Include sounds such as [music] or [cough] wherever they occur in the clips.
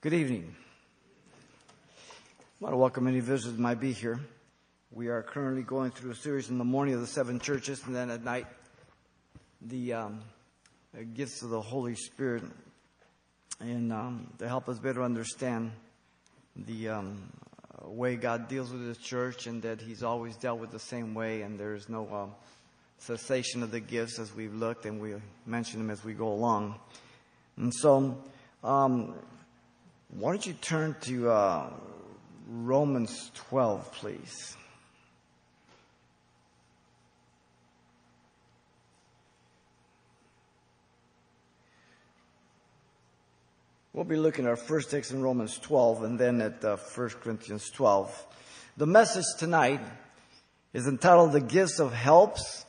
Good evening. I want to welcome any visitors that might be here. We are currently going through a series in the morning of the seven churches, and then at night, the um, gifts of the Holy Spirit, and um, to help us better understand the um, way God deals with His church, and that He's always dealt with the same way, and there is no um, cessation of the gifts as we've looked, and we mention them as we go along. And so, um, why don't you turn to uh, Romans 12, please? We'll be looking at our first text in Romans 12 and then at uh, 1 Corinthians 12. The message tonight is entitled The Gifts of Helps,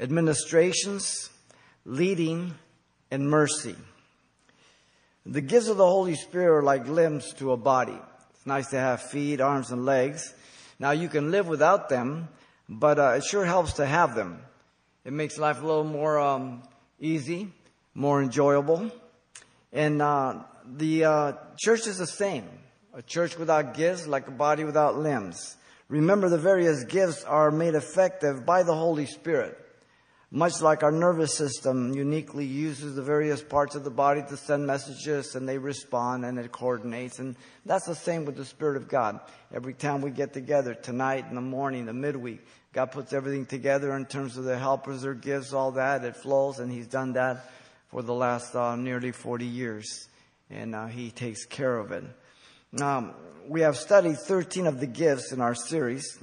Administrations, Leading, and Mercy. The gifts of the Holy Spirit are like limbs to a body. It's nice to have feet, arms, and legs. Now you can live without them, but uh, it sure helps to have them. It makes life a little more um, easy, more enjoyable. And uh, the uh, church is the same. A church without gifts, like a body without limbs. Remember, the various gifts are made effective by the Holy Spirit. Much like our nervous system uniquely uses the various parts of the body to send messages and they respond and it coordinates. And that's the same with the Spirit of God. Every time we get together, tonight, in the morning, the midweek, God puts everything together in terms of the helpers or gifts, all that. It flows and He's done that for the last uh, nearly 40 years. And uh, He takes care of it. Now, we have studied 13 of the gifts in our series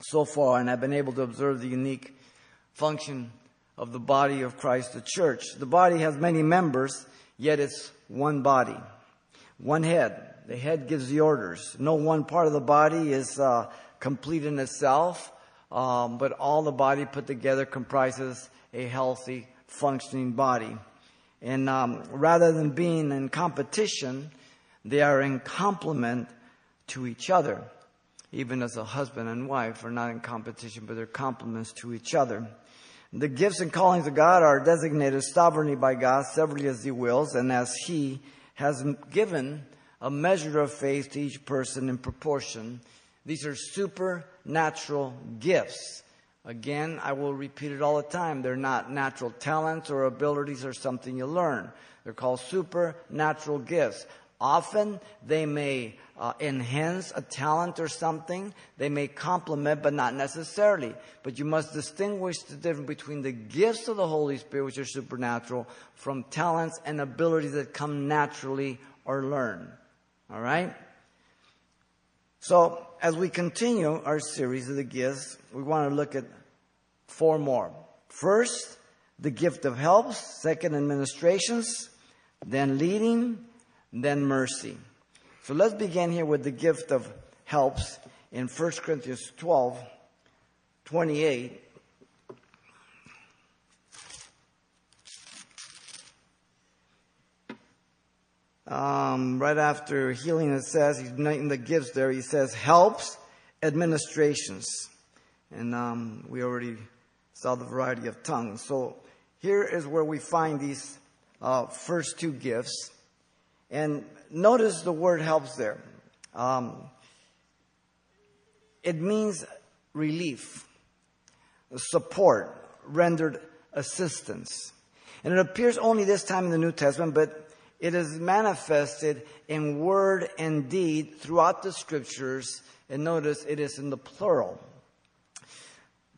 so far and I've been able to observe the unique function of the body of Christ, the church. The body has many members, yet it's one body, one head. The head gives the orders. No one part of the body is uh, complete in itself, um, but all the body put together comprises a healthy, functioning body. And um, rather than being in competition, they are in complement to each other. Even as a husband and wife are not in competition, but they're complements to each other. The gifts and callings of God are designated sovereignly by God, severally as He wills, and as He has given a measure of faith to each person in proportion. These are supernatural gifts. Again, I will repeat it all the time. They're not natural talents or abilities or something you learn. They're called supernatural gifts. Often they may uh, enhance a talent or something. They may complement, but not necessarily. But you must distinguish the difference between the gifts of the Holy Spirit, which are supernatural, from talents and abilities that come naturally or learn. All right? So, as we continue our series of the gifts, we want to look at four more. First, the gift of helps. Second, administrations. Then leading. Then mercy. So let's begin here with the gift of helps in 1 Corinthians 12, 28. Um, right after healing, it says, he's in the gifts there, he says, helps, administrations. And um, we already saw the variety of tongues. So here is where we find these uh, first two gifts. And notice the word helps there. Um, it means relief, support, rendered assistance. And it appears only this time in the New Testament, but it is manifested in word and deed throughout the scriptures. And notice it is in the plural.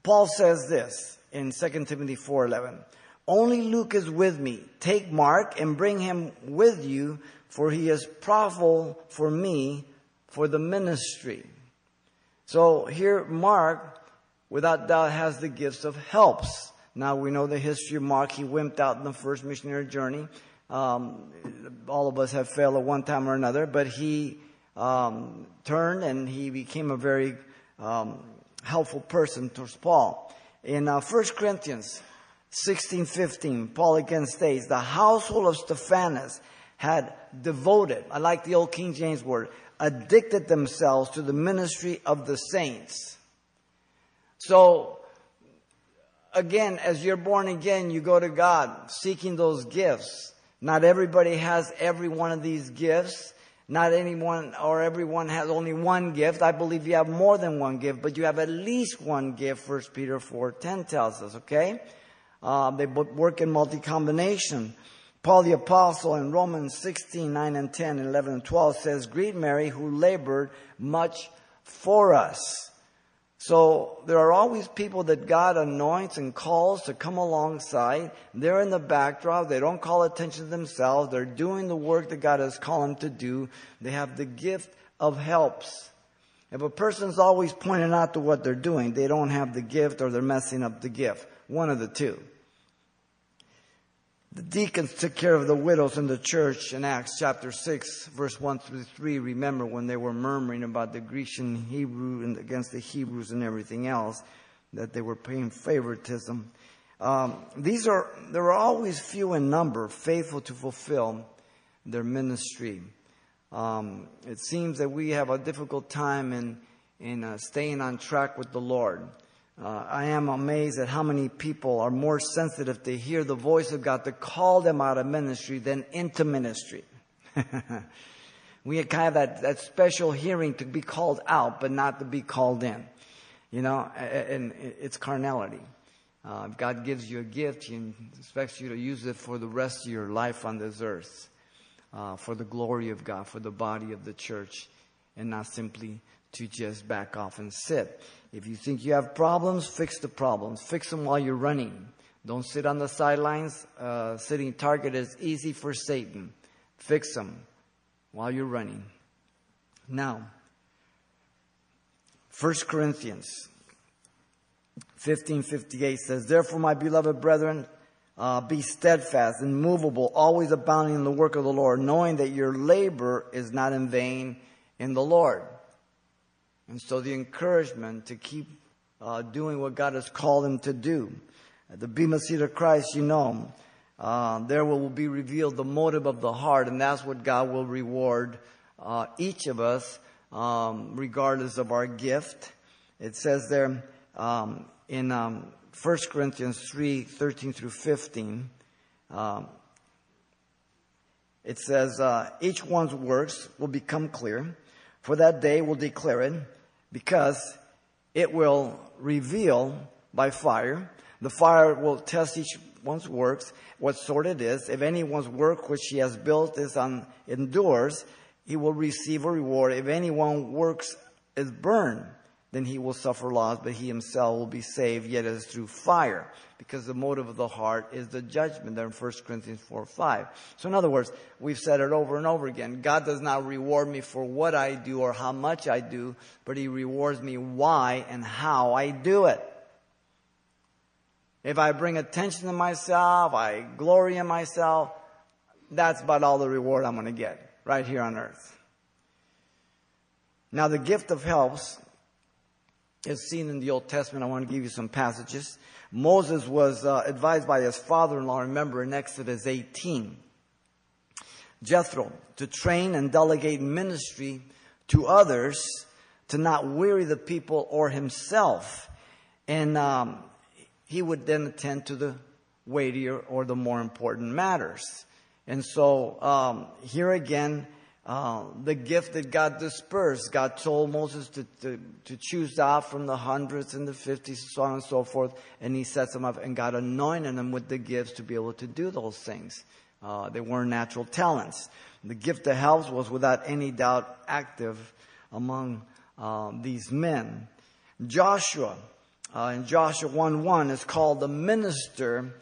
Paul says this in 2 Timothy 4:11. Only Luke is with me. Take Mark and bring him with you for he is profitable for me for the ministry. So here, Mark, without doubt, has the gifts of helps. Now we know the history of Mark. He wimped out in the first missionary journey. Um, all of us have failed at one time or another, but he um, turned and he became a very um, helpful person towards Paul. In uh, 1 Corinthians 16:15, Paul again states, "The household of Stephanas had devoted, I like the old King James word, addicted themselves to the ministry of the saints. So, again, as you're born again, you go to God seeking those gifts. Not everybody has every one of these gifts. Not anyone or everyone has only one gift. I believe you have more than one gift, but you have at least one gift, 1 Peter 4 10 tells us, okay? Uh, they work in multi combination. Paul the Apostle in Romans 16, 9 and 10, 11 and 12 says, Greet Mary who labored much for us. So there are always people that God anoints and calls to come alongside. They're in the backdrop. They don't call attention to themselves. They're doing the work that God has called them to do. They have the gift of helps. If a person's always pointing out to what they're doing, they don't have the gift or they're messing up the gift. One of the two. The deacons took care of the widows in the church in Acts chapter 6, verse 1 through 3. Remember when they were murmuring about the Grecian Hebrew and against the Hebrews and everything else, that they were paying favoritism. Um, these are, there are always few in number, faithful to fulfill their ministry. Um, it seems that we have a difficult time in, in uh, staying on track with the Lord. Uh, I am amazed at how many people are more sensitive to hear the voice of God to call them out of ministry than into ministry. [laughs] we have kind of that, that special hearing to be called out, but not to be called in. You know, and it's carnality. Uh, God gives you a gift, He expects you to use it for the rest of your life on this earth, uh, for the glory of God, for the body of the church, and not simply to just back off and sit. If you think you have problems, fix the problems. Fix them while you're running. Don't sit on the sidelines. Uh, sitting target is easy for Satan. Fix them while you're running. Now, 1 Corinthians 15:58 says, "Therefore, my beloved brethren, uh, be steadfast, and immovable, always abounding in the work of the Lord, knowing that your labor is not in vain in the Lord." And so the encouragement to keep uh, doing what God has called him to do. At the Bema Seat of Christ, you know, uh, there will be revealed the motive of the heart, and that's what God will reward uh, each of us, um, regardless of our gift. It says there um, in um, 1 Corinthians 3 13 through 15, um, it says, uh, Each one's works will become clear, for that day will declare it because it will reveal by fire. The fire will test each one's works, what sort it is. If anyone's work which he has built is on endures, he will receive a reward. If anyone works is burned, then he will suffer loss, but he himself will be saved, yet as through fire because the motive of the heart is the judgment there in 1 Corinthians 4 5. So in other words, we've said it over and over again. God does not reward me for what I do or how much I do, but He rewards me why and how I do it. If I bring attention to myself, I glory in myself, that's about all the reward I'm going to get right here on earth. Now the gift of helps is seen in the Old Testament. I want to give you some passages. Moses was uh, advised by his father-in-law, remember in Exodus 18, Jethro, to train and delegate ministry to others, to not weary the people or himself. And um, he would then attend to the weightier or the more important matters. And so um, here again, uh, the gift that God dispersed. God told Moses to, to, to, choose out from the hundreds and the fifties, so on and so forth, and he sets them up, and God anointed them with the gifts to be able to do those things. Uh, they weren't natural talents. The gift of helps was without any doubt active among uh, these men. Joshua, uh, in Joshua 1 1, is called the minister,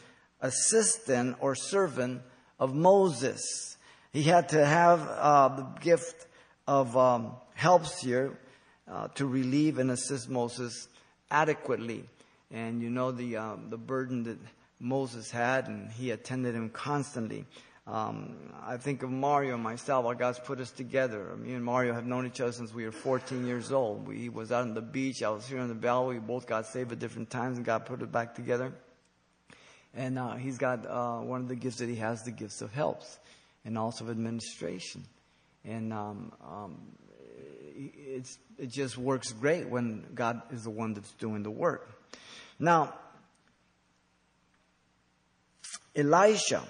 assistant, or servant of Moses. He had to have uh, the gift of um, helps here uh, to relieve and assist Moses adequately. And you know the um, the burden that Moses had, and he attended him constantly. Um, I think of Mario and myself, how God's put us together. Me and Mario have known each other since we were 14 years old. We was out on the beach, I was here on the bell. We both got saved at different times, and God put it back together. And uh, he's got uh, one of the gifts that he has, the gifts of helps and also administration. And um, um, it's, it just works great when God is the one that's doing the work. Now, Elisha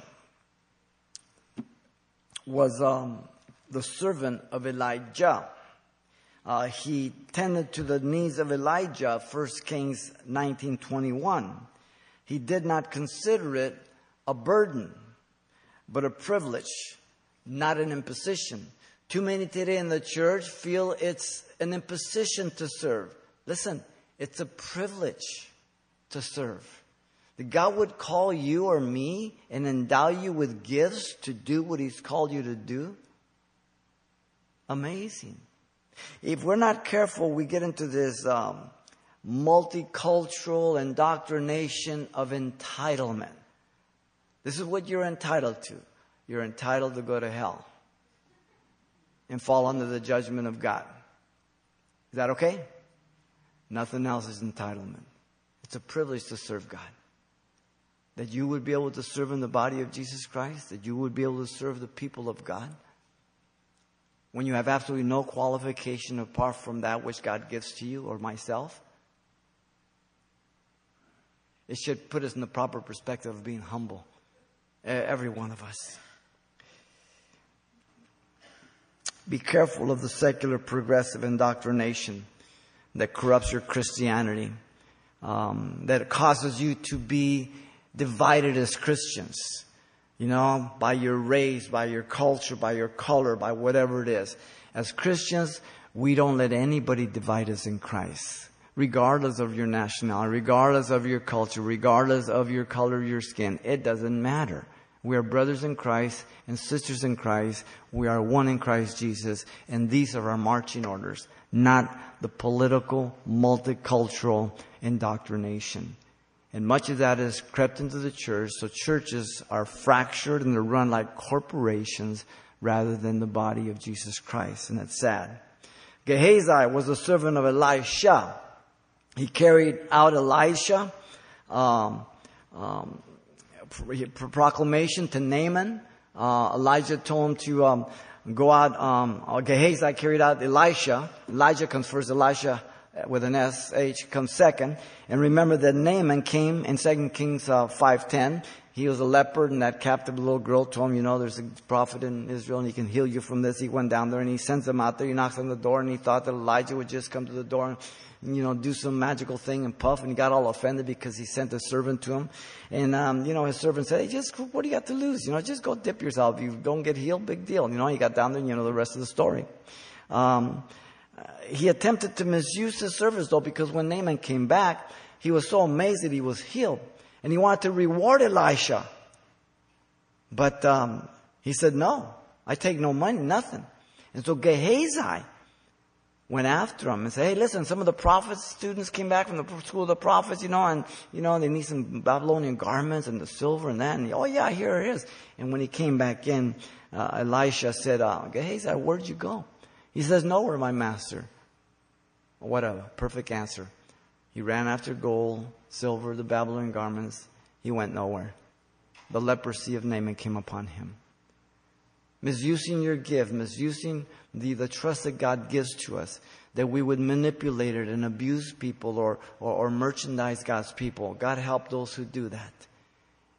was um, the servant of Elijah. Uh, he tended to the needs of Elijah, 1 Kings 19:21. He did not consider it a burden, but a privilege, not an imposition. Too many today in the church feel it's an imposition to serve. Listen, it's a privilege to serve. That God would call you or me and endow you with gifts to do what He's called you to do. Amazing. If we're not careful, we get into this um, multicultural indoctrination of entitlement. This is what you're entitled to. You're entitled to go to hell and fall under the judgment of God. Is that okay? Nothing else is entitlement. It's a privilege to serve God. That you would be able to serve in the body of Jesus Christ, that you would be able to serve the people of God. When you have absolutely no qualification apart from that which God gives to you or myself, it should put us in the proper perspective of being humble. Every one of us. Be careful of the secular progressive indoctrination that corrupts your Christianity, um, that causes you to be divided as Christians. You know, by your race, by your culture, by your color, by whatever it is. As Christians, we don't let anybody divide us in Christ regardless of your nationality, regardless of your culture, regardless of your color your skin. It doesn't matter. We are brothers in Christ and sisters in Christ. We are one in Christ Jesus. And these are our marching orders, not the political, multicultural indoctrination. And much of that has crept into the church. So churches are fractured and they're run like corporations rather than the body of Jesus Christ. And that's sad. Gehazi was a servant of Elisha. He carried out Elisha. Um, um, proclamation to Naaman. Uh, Elijah told him to um, go out. Um, Gehazi carried out Elisha. Elijah comes first. Elisha uh, with an S H comes second. And remember that Naaman came in Second Kings uh, five ten. He was a leopard, and that captive little girl told him, you know, there's a prophet in Israel, and he can heal you from this. He went down there, and he sends him out there. He knocks on the door, and he thought that Elijah would just come to the door and, you know, do some magical thing and puff, and he got all offended because he sent a servant to him. And, um, you know, his servant said, hey, just, what do you got to lose? You know, just go dip yourself. You don't get healed, big deal. You know, he got down there and you know the rest of the story. Um, he attempted to misuse his service though because when Naaman came back, he was so amazed that he was healed. And he wanted to reward Elisha. But, um, he said, no, I take no money, nothing. And so Gehazi, went after him and said, hey, listen, some of the prophets, students came back from the school of the prophets, you know, and, you know, they need some Babylonian garments and the silver and that. And, oh yeah, here it is. And when he came back in, uh, Elisha said, uh, Gehazi, where'd you go? He says, nowhere, my master. What a perfect answer. He ran after gold, silver, the Babylonian garments. He went nowhere. The leprosy of Naaman came upon him misusing your gift, misusing the, the trust that God gives to us, that we would manipulate it and abuse people or, or, or merchandise God's people. God help those who do that.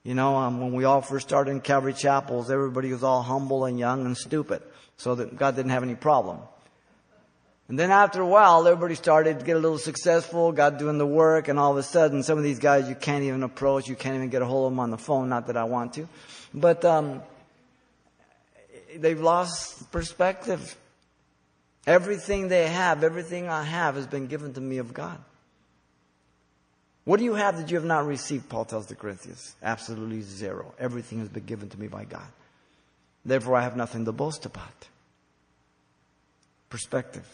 You know, um, when we all first started in Calvary Chapels, everybody was all humble and young and stupid. So that God didn't have any problem. And then after a while, everybody started to get a little successful, got doing the work, and all of a sudden, some of these guys you can't even approach, you can't even get a hold of them on the phone, not that I want to. But, um, they've lost perspective. Everything they have, everything I have has been given to me of God. What do you have that you have not received? Paul tells the Corinthians. Absolutely zero. Everything has been given to me by God. Therefore, I have nothing to boast about. Perspective.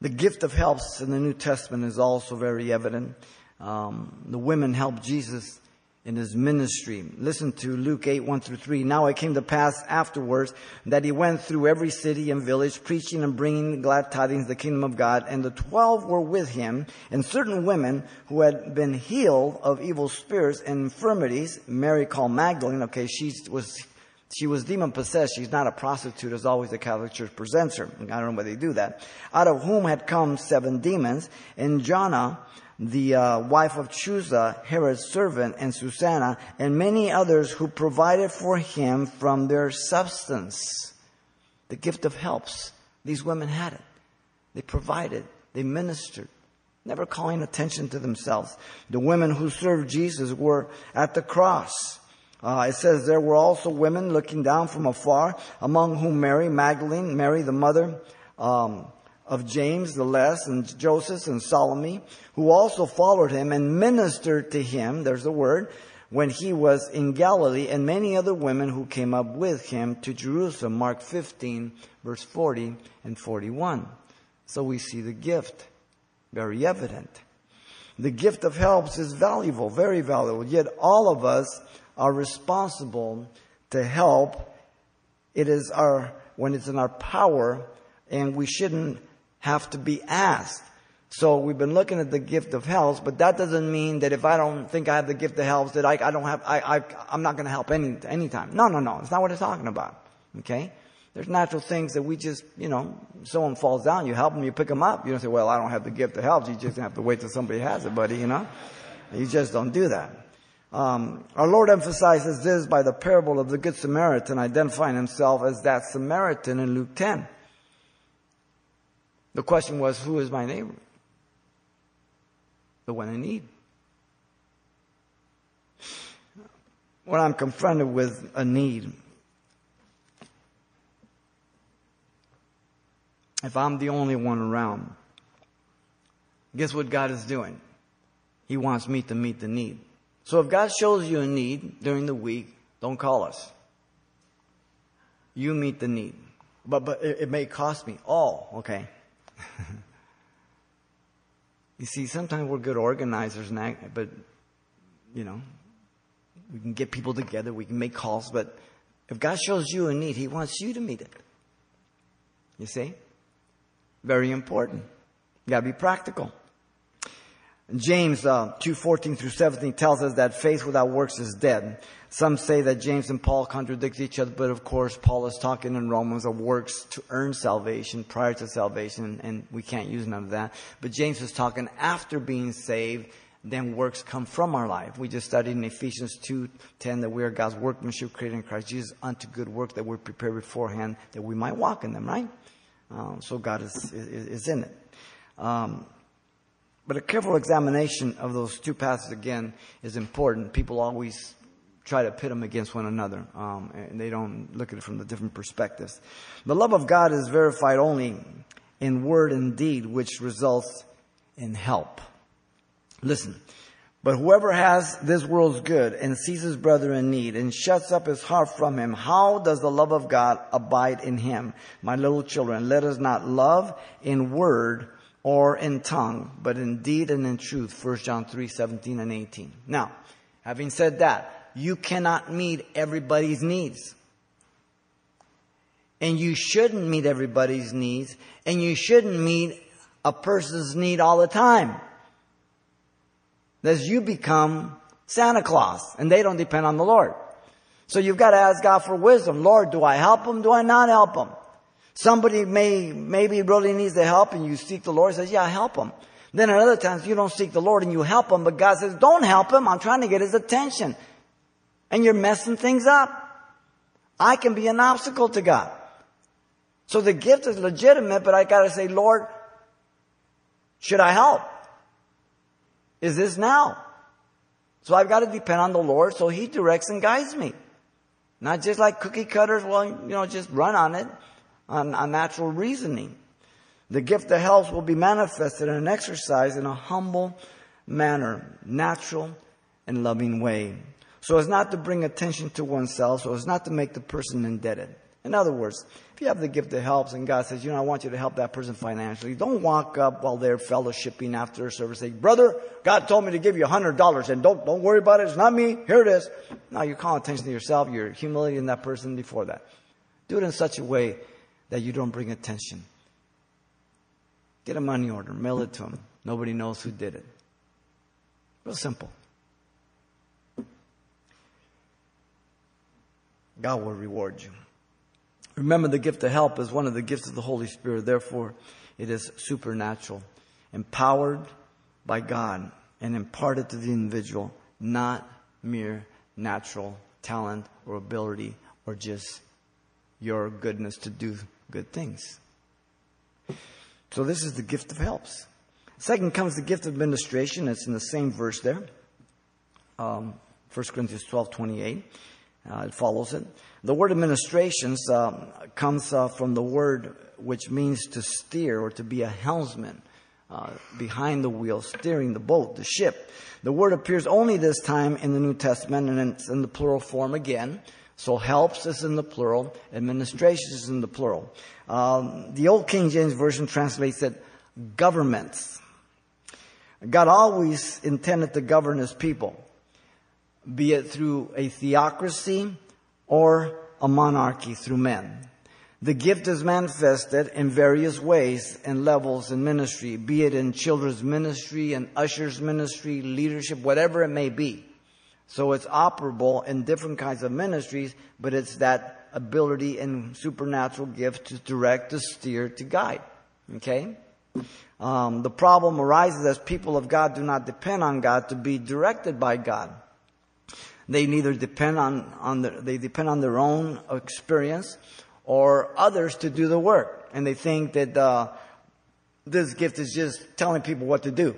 The gift of helps in the New Testament is also very evident. Um, the women helped Jesus in his ministry. Listen to Luke 8, 1 through 3. Now it came to pass afterwards that he went through every city and village, preaching and bringing glad tidings the kingdom of God. And the twelve were with him, and certain women who had been healed of evil spirits and infirmities. Mary called Magdalene. Okay, she was she was demon possessed. She's not a prostitute, as always the Catholic Church presents her. I don't know why they do that. Out of whom had come seven demons, and Jana, the uh, wife of Chuza, Herod's servant, and Susanna, and many others who provided for him from their substance. The gift of helps. These women had it. They provided. They ministered. Never calling attention to themselves. The women who served Jesus were at the cross. Uh, it says there were also women looking down from afar, among whom Mary Magdalene, Mary the mother um, of James the Less, and Joseph and Salome, who also followed him and ministered to him. There's the word when he was in Galilee, and many other women who came up with him to Jerusalem. Mark 15, verse 40 and 41. So we see the gift, very evident. The gift of helps is valuable, very valuable. Yet all of us are responsible to help. It is our, when it's in our power, and we shouldn't have to be asked. So we've been looking at the gift of helps, but that doesn't mean that if I don't think I have the gift of helps, that I, I don't have, I, I, I'm not going to help any, anytime. No, no, no. It's not what it's talking about. Okay? There's natural things that we just, you know, someone falls down, you help them, you pick them up. You don't say, well, I don't have the gift of helps. You just have to wait till somebody has it, buddy, you know? You just don't do that. Um, our Lord emphasizes this by the parable of the Good Samaritan, identifying himself as that Samaritan in Luke 10. The question was, who is my neighbor? The one in need. When I'm confronted with a need, if I'm the only one around, guess what God is doing? He wants me to meet the need. So if God shows you a need during the week, don't call us. You meet the need. But, but it, it may cost me. Oh, okay. [laughs] you see, sometimes we're good organizers, and but, you know, we can get people together, we can make calls, but if God shows you a need, He wants you to meet it. You see? Very important. You gotta be practical. James uh, 2:14 through 17 tells us that faith without works is dead. Some say that James and Paul contradict each other, but of course Paul is talking in Romans of works to earn salvation prior to salvation, and we can't use none of that. But James is talking after being saved, then works come from our life. We just studied in Ephesians 2:10 that we are God's workmanship created in Christ Jesus unto good work that we're prepared beforehand that we might walk in them, right? Um, so God is, is, is in it. Um, but a careful examination of those two passages again is important. People always try to pit them against one another, um, and they don't look at it from the different perspectives. The love of God is verified only in word and deed, which results in help. Listen, but whoever has this world's good and sees his brother in need and shuts up his heart from him, how does the love of God abide in him? My little children, let us not love in word or in tongue, but in deed and in truth. 1 John 3, 17 and 18. Now, having said that, you cannot meet everybody's needs. And you shouldn't meet everybody's needs, and you shouldn't meet a person's need all the time. As you become Santa Claus, and they don't depend on the Lord. So you've got to ask God for wisdom. Lord, do I help them? Do I not help them? Somebody may, maybe really needs the help and you seek the Lord says, yeah, help him. Then at other times you don't seek the Lord and you help him, but God says, don't help him. I'm trying to get his attention. And you're messing things up. I can be an obstacle to God. So the gift is legitimate, but I gotta say, Lord, should I help? Is this now? So I've got to depend on the Lord so He directs and guides me. Not just like cookie cutters, well, you know, just run on it on, on natural reasoning. The gift of helps will be manifested and exercised in a humble manner, natural and loving way. So as not to bring attention to oneself, so as not to make the person indebted. In other words, if you have the gift of helps and God says, you know, I want you to help that person financially, don't walk up while they're fellowshipping after service say, brother, God told me to give you a hundred dollars and don't, don't worry about it. It's not me. Here it is. Now you're calling attention to yourself. You're humiliating that person before that. Do it in such a way that you don't bring attention. Get a money order, mail it to them. Nobody knows who did it. Real simple. God will reward you. Remember, the gift of help is one of the gifts of the Holy Spirit. Therefore, it is supernatural, empowered by God and imparted to the individual, not mere natural talent or ability or just your goodness to do good things. So this is the gift of helps. Second comes the gift of administration. It's in the same verse there. Um, 1 Corinthians 12, 28. Uh, it follows it. The word administrations um, comes uh, from the word which means to steer or to be a helmsman uh, behind the wheel, steering the boat, the ship. The word appears only this time in the New Testament and it's in the plural form again. So helps is in the plural, administrations is in the plural. Um, the old King James Version translates it governments. God always intended to govern his people, be it through a theocracy or a monarchy through men. The gift is manifested in various ways and levels in ministry, be it in children's ministry and ushers ministry, leadership, whatever it may be. So it's operable in different kinds of ministries, but it's that ability and supernatural gift to direct, to steer, to guide. Okay? Um, the problem arises as people of God do not depend on God to be directed by God. They neither depend on, on the, they depend on their own experience or others to do the work. And they think that uh, this gift is just telling people what to do.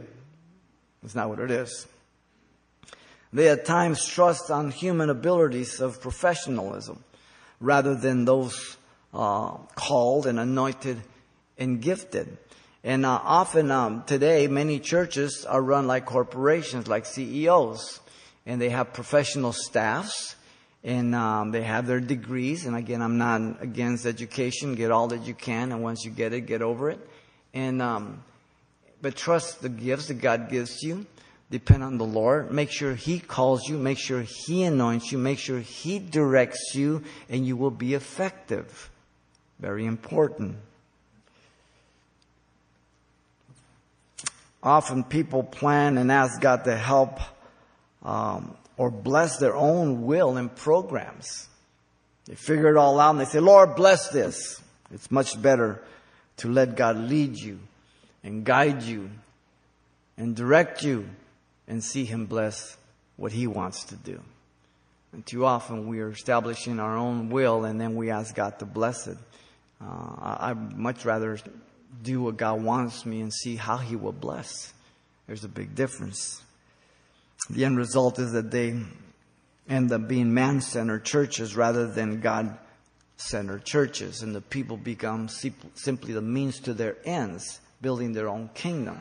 It's not what it is. They at times trust on human abilities of professionalism rather than those uh, called and anointed and gifted. And uh, often um, today, many churches are run like corporations, like CEOs, and they have professional staffs and um, they have their degrees. And again, I'm not against education. Get all that you can, and once you get it, get over it. And um, but trust the gifts that God gives you. Depend on the Lord. Make sure He calls you. Make sure He anoints you. Make sure He directs you, and you will be effective. Very important. Often people plan and ask God to help um, or bless their own will and programs. They figure it all out and they say, Lord, bless this. It's much better to let God lead you and guide you and direct you and see Him bless what He wants to do. And too often we are establishing our own will and then we ask God to bless it. Uh, I'd much rather do what God wants me and see how He will bless. There's a big difference the end result is that they end up being man centered churches rather than God centered churches. And the people become simply the means to their ends, building their own kingdom.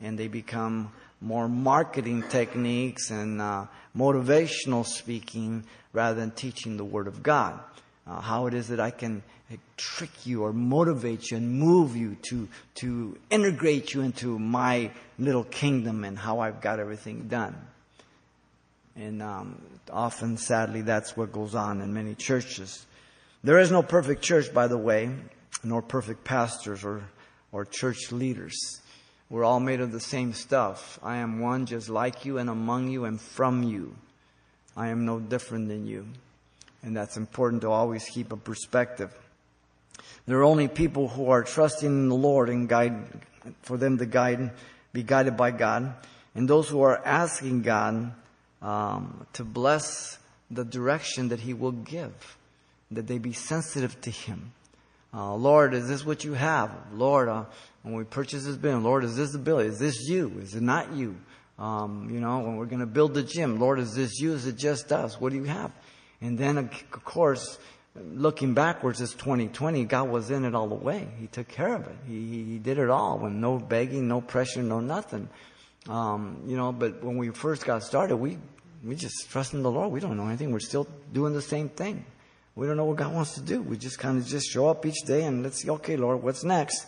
And they become more marketing techniques and uh, motivational speaking rather than teaching the Word of God. Uh, how it is that I can trick you or motivate you and move you to, to integrate you into my little kingdom and how I've got everything done. And um, often, sadly, that's what goes on in many churches. There is no perfect church, by the way, nor perfect pastors or, or church leaders. We're all made of the same stuff. I am one just like you and among you and from you. I am no different than you. And that's important to always keep a perspective. There are only people who are trusting in the Lord and guide, for them to guide, be guided by God. And those who are asking God um, to bless the direction that He will give, that they be sensitive to Him. Uh, Lord, is this what you have? Lord, uh, when we purchase this building, Lord, is this the building? Is this you? Is it not you? Um, you know, when we're going to build the gym, Lord, is this you? Is it just us? What do you have? And then, of course, looking backwards, it's 2020. God was in it all the way. He took care of it. He, he did it all with no begging, no pressure, no nothing. Um, you know, but when we first got started, we, we just trust in the Lord. We don't know anything. We're still doing the same thing. We don't know what God wants to do. We just kind of just show up each day and let's see, okay, Lord, what's next?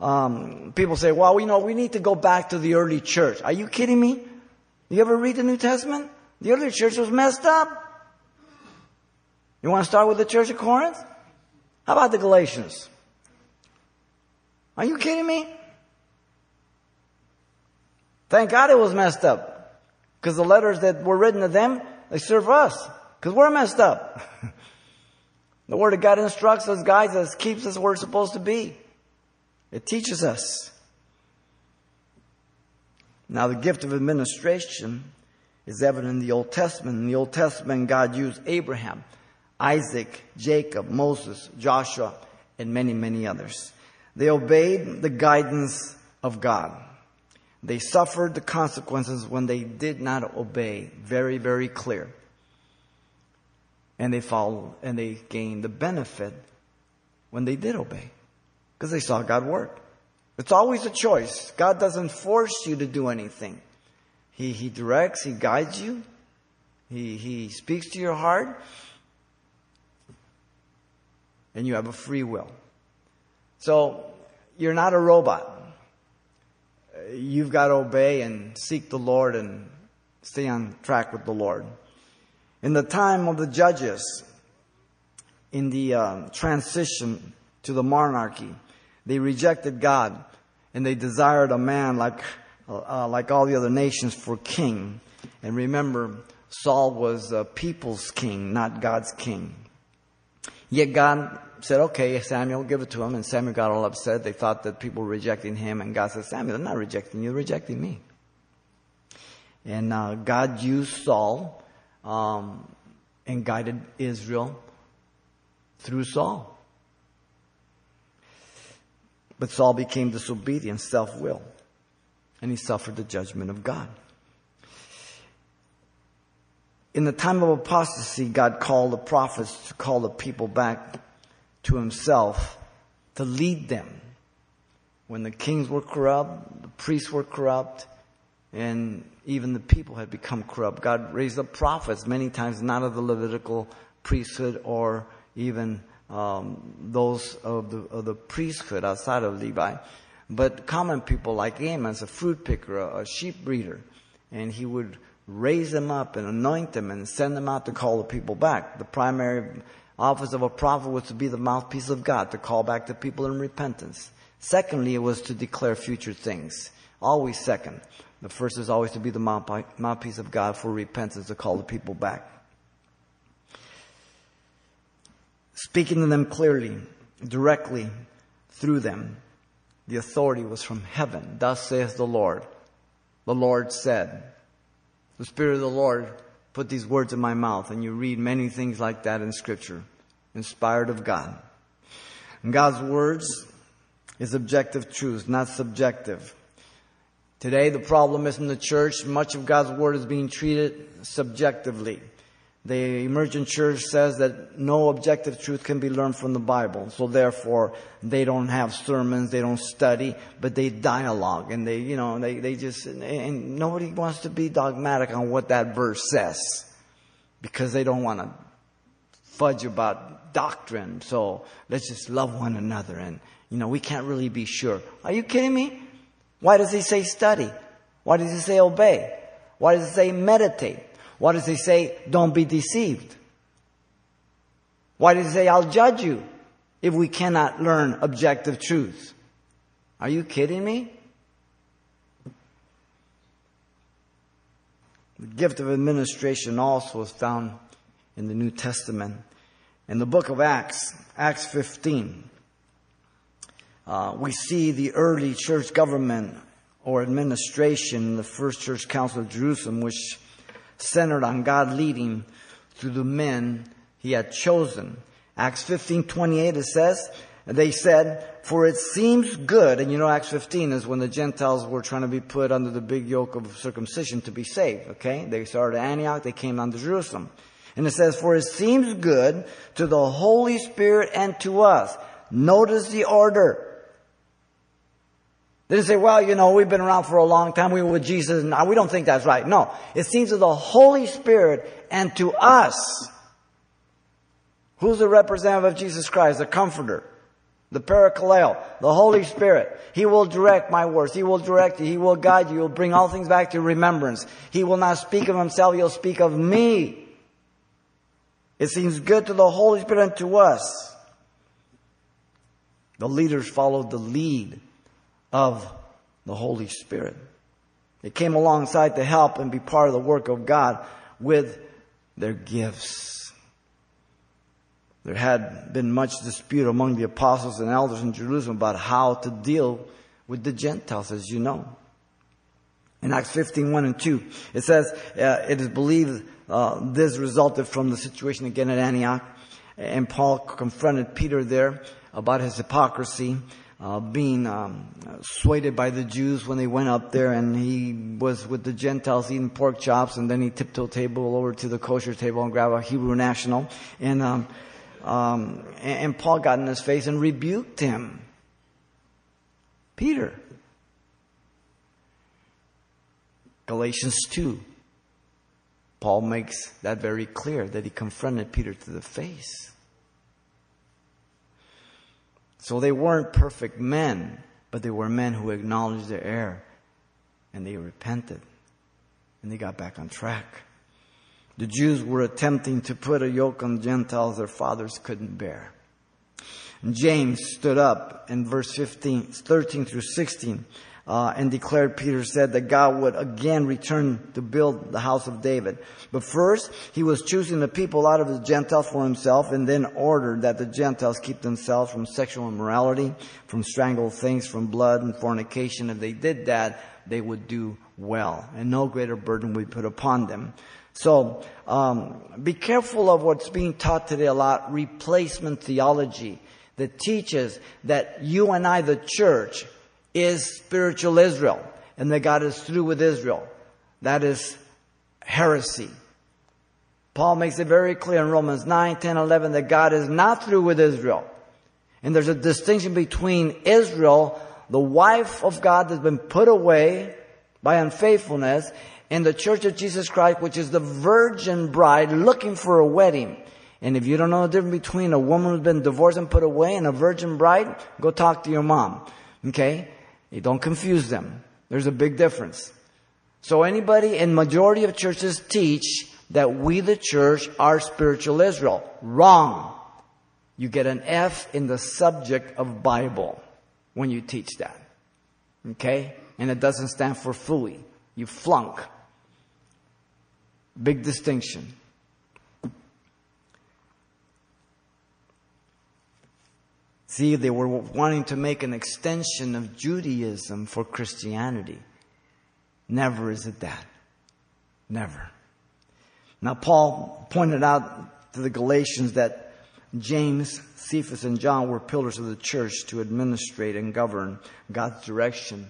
Um, people say, well, you know, we need to go back to the early church. Are you kidding me? You ever read the New Testament? The early church was messed up. You want to start with the church of Corinth? How about the Galatians? Are you kidding me? Thank God it was messed up. Because the letters that were written to them, they serve us. Because we're messed up. [laughs] the Word of God instructs us, guides us, keeps us where we're supposed to be. It teaches us. Now the gift of administration is evident in the Old Testament. In the Old Testament, God used Abraham, Isaac, Jacob, Moses, Joshua, and many, many others. They obeyed the guidance of God. They suffered the consequences when they did not obey. Very, very clear. And they followed and they gained the benefit when they did obey. Because they saw God work. It's always a choice. God doesn't force you to do anything. He, he directs, He guides you, he, he speaks to your heart, and you have a free will. So, you're not a robot. You've got to obey and seek the Lord and stay on track with the Lord. In the time of the judges, in the uh, transition to the monarchy, they rejected God and they desired a man like, uh, like all the other nations for king. And remember, Saul was a people's king, not God's king. Yet God said, okay, Samuel, give it to him. And Samuel got all upset. They thought that people were rejecting him. And God said, Samuel, they're not rejecting you, they're rejecting me. And uh, God used Saul um, and guided Israel through Saul. But Saul became disobedient, self will, and he suffered the judgment of God. In the time of apostasy, God called the prophets to call the people back to himself to lead them. When the kings were corrupt, the priests were corrupt, and even the people had become corrupt. God raised up prophets many times, not of the Levitical priesthood or even um, those of the, of the priesthood outside of Levi, but common people like Amos, a fruit picker, a, a sheep breeder, and he would raise them up and anoint them and send them out to call the people back. The primary office of a prophet was to be the mouthpiece of God, to call back the people in repentance. Secondly, it was to declare future things. Always second. The first is always to be the mouthpiece of God for repentance, to call the people back. Speaking to them clearly, directly through them. The authority was from heaven. Thus saith the Lord. The Lord said, the Spirit of the Lord put these words in my mouth, and you read many things like that in Scripture, inspired of God. And God's words is objective truth, not subjective. Today, the problem is in the church, much of God's word is being treated subjectively. The emergent church says that no objective truth can be learned from the Bible. So therefore, they don't have sermons, they don't study, but they dialogue and they, you know, they, they just, and nobody wants to be dogmatic on what that verse says because they don't want to fudge about doctrine. So let's just love one another and, you know, we can't really be sure. Are you kidding me? Why does he say study? Why does he say obey? Why does he say meditate? Why does he say, don't be deceived? Why does he say, I'll judge you if we cannot learn objective truth? Are you kidding me? The gift of administration also is found in the New Testament. In the book of Acts, Acts 15, uh, we see the early church government or administration, the first church council of Jerusalem, which centered on God leading through the men he had chosen. Acts 15, 28, it says, they said, for it seems good, and you know Acts 15 is when the Gentiles were trying to be put under the big yoke of circumcision to be saved, okay? They started at Antioch, they came down to Jerusalem. And it says, for it seems good to the Holy Spirit and to us. Notice the order. They didn't say, well, you know, we've been around for a long time. We were with Jesus and we don't think that's right. No. It seems to the Holy Spirit and to us. Who's the representative of Jesus Christ? The Comforter. The Parakaleo. The Holy Spirit. He will direct my words. He will direct you. He will guide you. He will bring all things back to remembrance. He will not speak of himself. He'll speak of me. It seems good to the Holy Spirit and to us. The leaders followed the lead of the Holy Spirit. They came alongside to help and be part of the work of God with their gifts. There had been much dispute among the apostles and elders in Jerusalem about how to deal with the Gentiles, as you know. In Acts 15, 1 and 2, it says, uh, it is believed uh, this resulted from the situation again at Antioch. And Paul confronted Peter there about his hypocrisy, uh, being um, swayed by the Jews when they went up there, and he was with the Gentiles eating pork chops, and then he tiptoed table over to the kosher table and grabbed a Hebrew national, and um, um, and Paul got in his face and rebuked him. Peter. Galatians 2. Paul makes that very clear that he confronted Peter to the face. So they weren't perfect men, but they were men who acknowledged their error and they repented and they got back on track. The Jews were attempting to put a yoke on Gentiles their fathers couldn't bear. James stood up in verse 15, 13 through 16 uh, and declared, Peter said, that God would again return to build the house of David. But first, he was choosing the people out of the Gentiles for himself and then ordered that the Gentiles keep themselves from sexual immorality, from strangled things, from blood and fornication. If they did that, they would do well and no greater burden would be put upon them. So, um, be careful of what's being taught today a lot, replacement theology that teaches that you and I, the church, is spiritual Israel and that God is through with Israel. That is heresy. Paul makes it very clear in Romans 9, 10, 11 that God is not through with Israel. And there's a distinction between Israel, the wife of God that's been put away by unfaithfulness, and the church of Jesus Christ, which is the virgin bride looking for a wedding. And if you don't know the difference between a woman who's been divorced and put away and a virgin bride, go talk to your mom. Okay? You don't confuse them. There's a big difference. So anybody in majority of churches teach that we the church are spiritual Israel. Wrong. You get an F in the subject of Bible when you teach that. Okay? And it doesn't stand for fully. You flunk. Big distinction. See, they were wanting to make an extension of Judaism for Christianity. Never is it that. Never. Now, Paul pointed out to the Galatians that James, Cephas, and John were pillars of the church to administrate and govern God's direction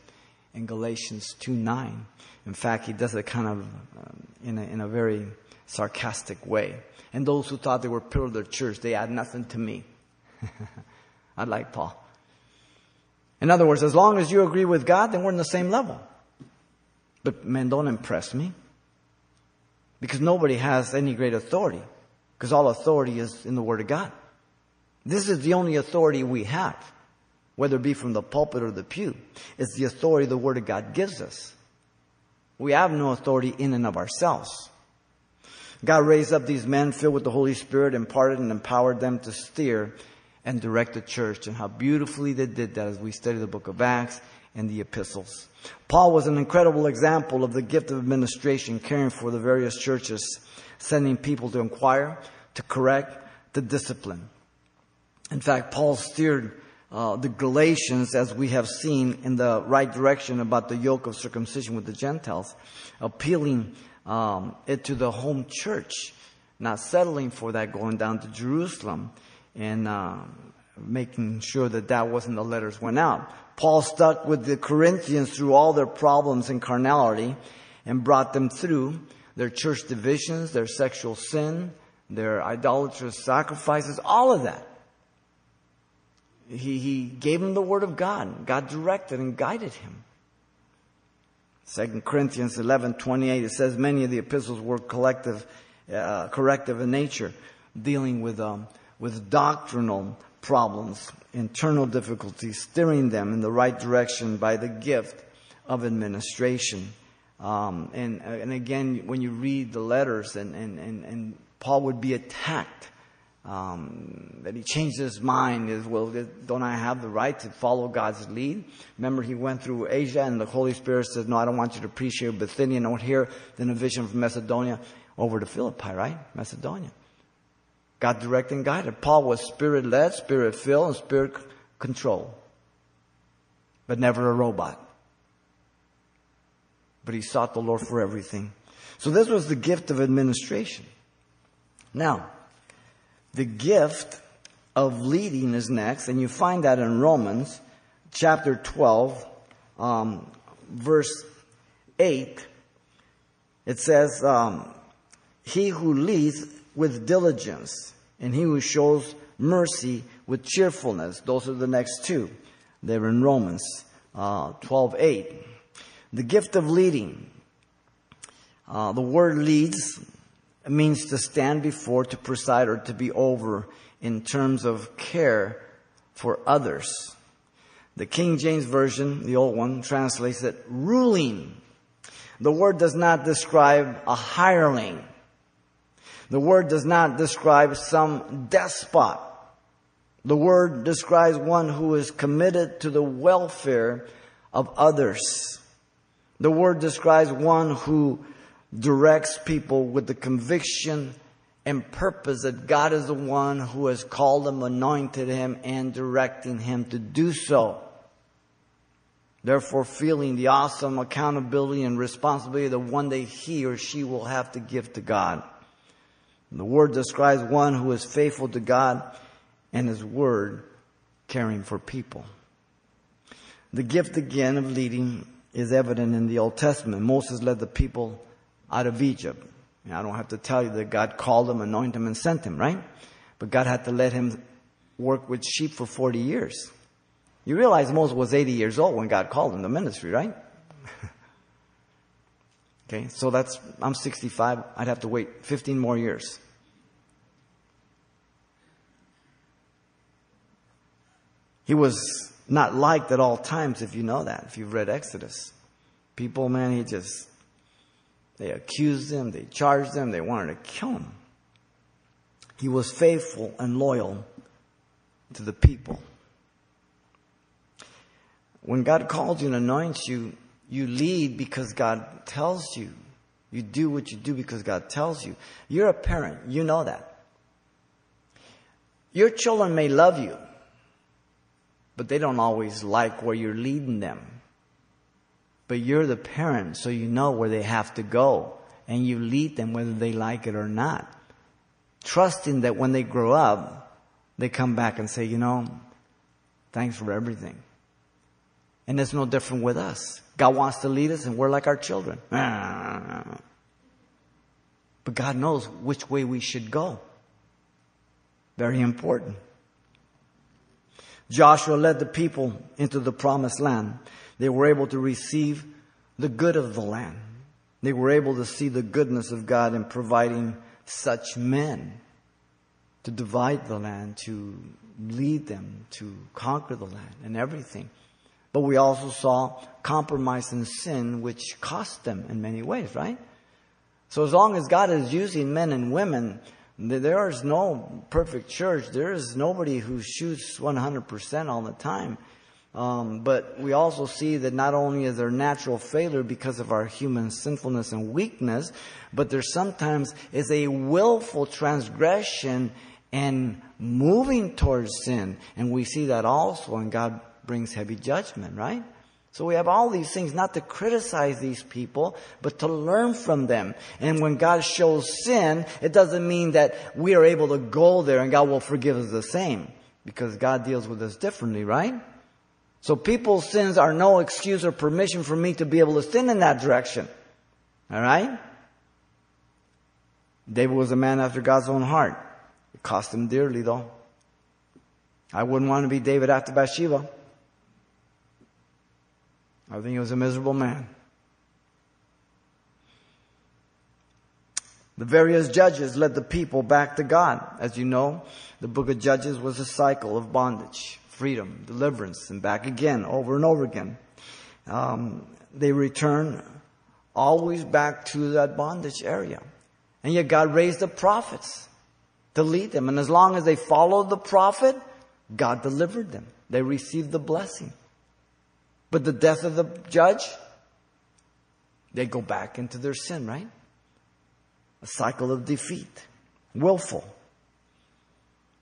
in Galatians 2 9. In fact, he does it kind of um, in, a, in a very sarcastic way. And those who thought they were pillars of the church, they add nothing to me. [laughs] I like Paul. In other words, as long as you agree with God, then we're on the same level. But men, don't impress me. Because nobody has any great authority. Because all authority is in the Word of God. This is the only authority we have. Whether it be from the pulpit or the pew. It's the authority the Word of God gives us. We have no authority in and of ourselves. God raised up these men filled with the Holy Spirit, imparted and empowered them to steer and direct the church and how beautifully they did that as we study the book of Acts and the epistles. Paul was an incredible example of the gift of administration, caring for the various churches, sending people to inquire, to correct, to discipline. In fact, Paul steered uh, the Galatians, as we have seen, in the right direction about the yoke of circumcision with the Gentiles, appealing um, it to the home church, not settling for that going down to Jerusalem and uh, making sure that that wasn't the letters went out. Paul stuck with the Corinthians through all their problems and carnality and brought them through their church divisions, their sexual sin, their idolatrous sacrifices, all of that. He, he gave them the word of God. God directed and guided him. 2 Corinthians 11, 28, it says many of the epistles were collective, uh, corrective in nature, dealing with um, with doctrinal problems, internal difficulties, steering them in the right direction by the gift of administration. Um, and, and again, when you read the letters, and, and, and, and Paul would be attacked. Um, that he changed his mind is, well, don't I have the right to follow God's lead? Remember, he went through Asia and the Holy Spirit said, no, I don't want you to preach here Bithynia, not here. Then a vision from Macedonia over to Philippi, right? Macedonia. God directed and guided. Paul was spirit led, spirit filled, and spirit controlled. But never a robot. but he sought the Lord for everything. So this was the gift of administration. Now, the gift of leading is next, and you find that in Romans chapter 12, um, verse 8. It says, um, He who leads with diligence, and he who shows mercy with cheerfulness. Those are the next two. They're in Romans uh, 12 8. The gift of leading. Uh, the word leads means to stand before, to preside, or to be over in terms of care for others. The King James Version, the old one, translates it ruling. The word does not describe a hireling. The word does not describe some despot. The word describes one who is committed to the welfare of others. The word describes one who directs people with the conviction and purpose that God is the one who has called him, anointed him, and directing him to do so. Therefore, feeling the awesome accountability and responsibility that one day he or she will have to give to God. The word describes one who is faithful to God and his word caring for people. The gift again of leading is evident in the Old Testament. Moses led the people out of Egypt. I don't have to tell you that God called him, anointed him, and sent him, right? But God had to let him work with sheep for 40 years. You realize Moses was 80 years old when God called him to ministry, right? [laughs] okay, so that's, I'm 65. I'd have to wait 15 more years. He was not liked at all times, if you know that, if you've read Exodus. People, man, he just, they accused him, they charged him, they wanted to kill him. He was faithful and loyal to the people. When God calls you and anoints you, you lead because God tells you. You do what you do because God tells you. You're a parent. You know that. Your children may love you but they don't always like where you're leading them. But you're the parent, so you know where they have to go, and you lead them whether they like it or not. Trusting that when they grow up, they come back and say, you know, thanks for everything. And it's no different with us. God wants to lead us, and we're like our children. [laughs] But God knows which way we should go. Very important. Joshua led the people into the promised land. They were able to receive the good of the land. They were able to see the goodness of God in providing such men to divide the land, to lead them, to conquer the land and everything. But we also saw compromise and sin, which cost them in many ways, right? So as long as God is using men and women there is no perfect church. There is nobody who shoots 100% all the time. Um, but we also see that not only is there natural failure because of our human sinfulness and weakness, but there sometimes is a willful transgression and moving towards sin. And we see that also, and God brings heavy judgment, right? So we have all these things not to criticize these people, but to learn from them. And when God shows sin, it doesn't mean that we are able to go there and God will forgive us the same. Because God deals with us differently, right? So people's sins are no excuse or permission for me to be able to sin in that direction. Alright? David was a man after God's own heart. It cost him dearly though. I wouldn't want to be David after Bathsheba. I think he was a miserable man. The various judges led the people back to God. As you know, the book of Judges was a cycle of bondage, freedom, deliverance, and back again, over and over again. Um, they return always back to that bondage area. And yet God raised the prophets to lead them. And as long as they followed the prophet, God delivered them. They received the blessing. But the death of the judge, they go back into their sin, right? A cycle of defeat, willful.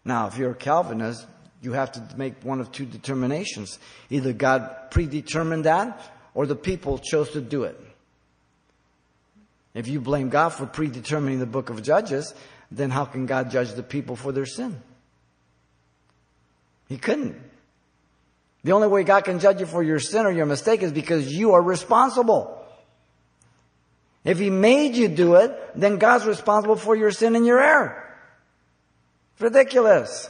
Now, if you're a Calvinist, you have to make one of two determinations. Either God predetermined that, or the people chose to do it. If you blame God for predetermining the book of Judges, then how can God judge the people for their sin? He couldn't. The only way God can judge you for your sin or your mistake is because you are responsible. If He made you do it, then God's responsible for your sin and your error. It's ridiculous.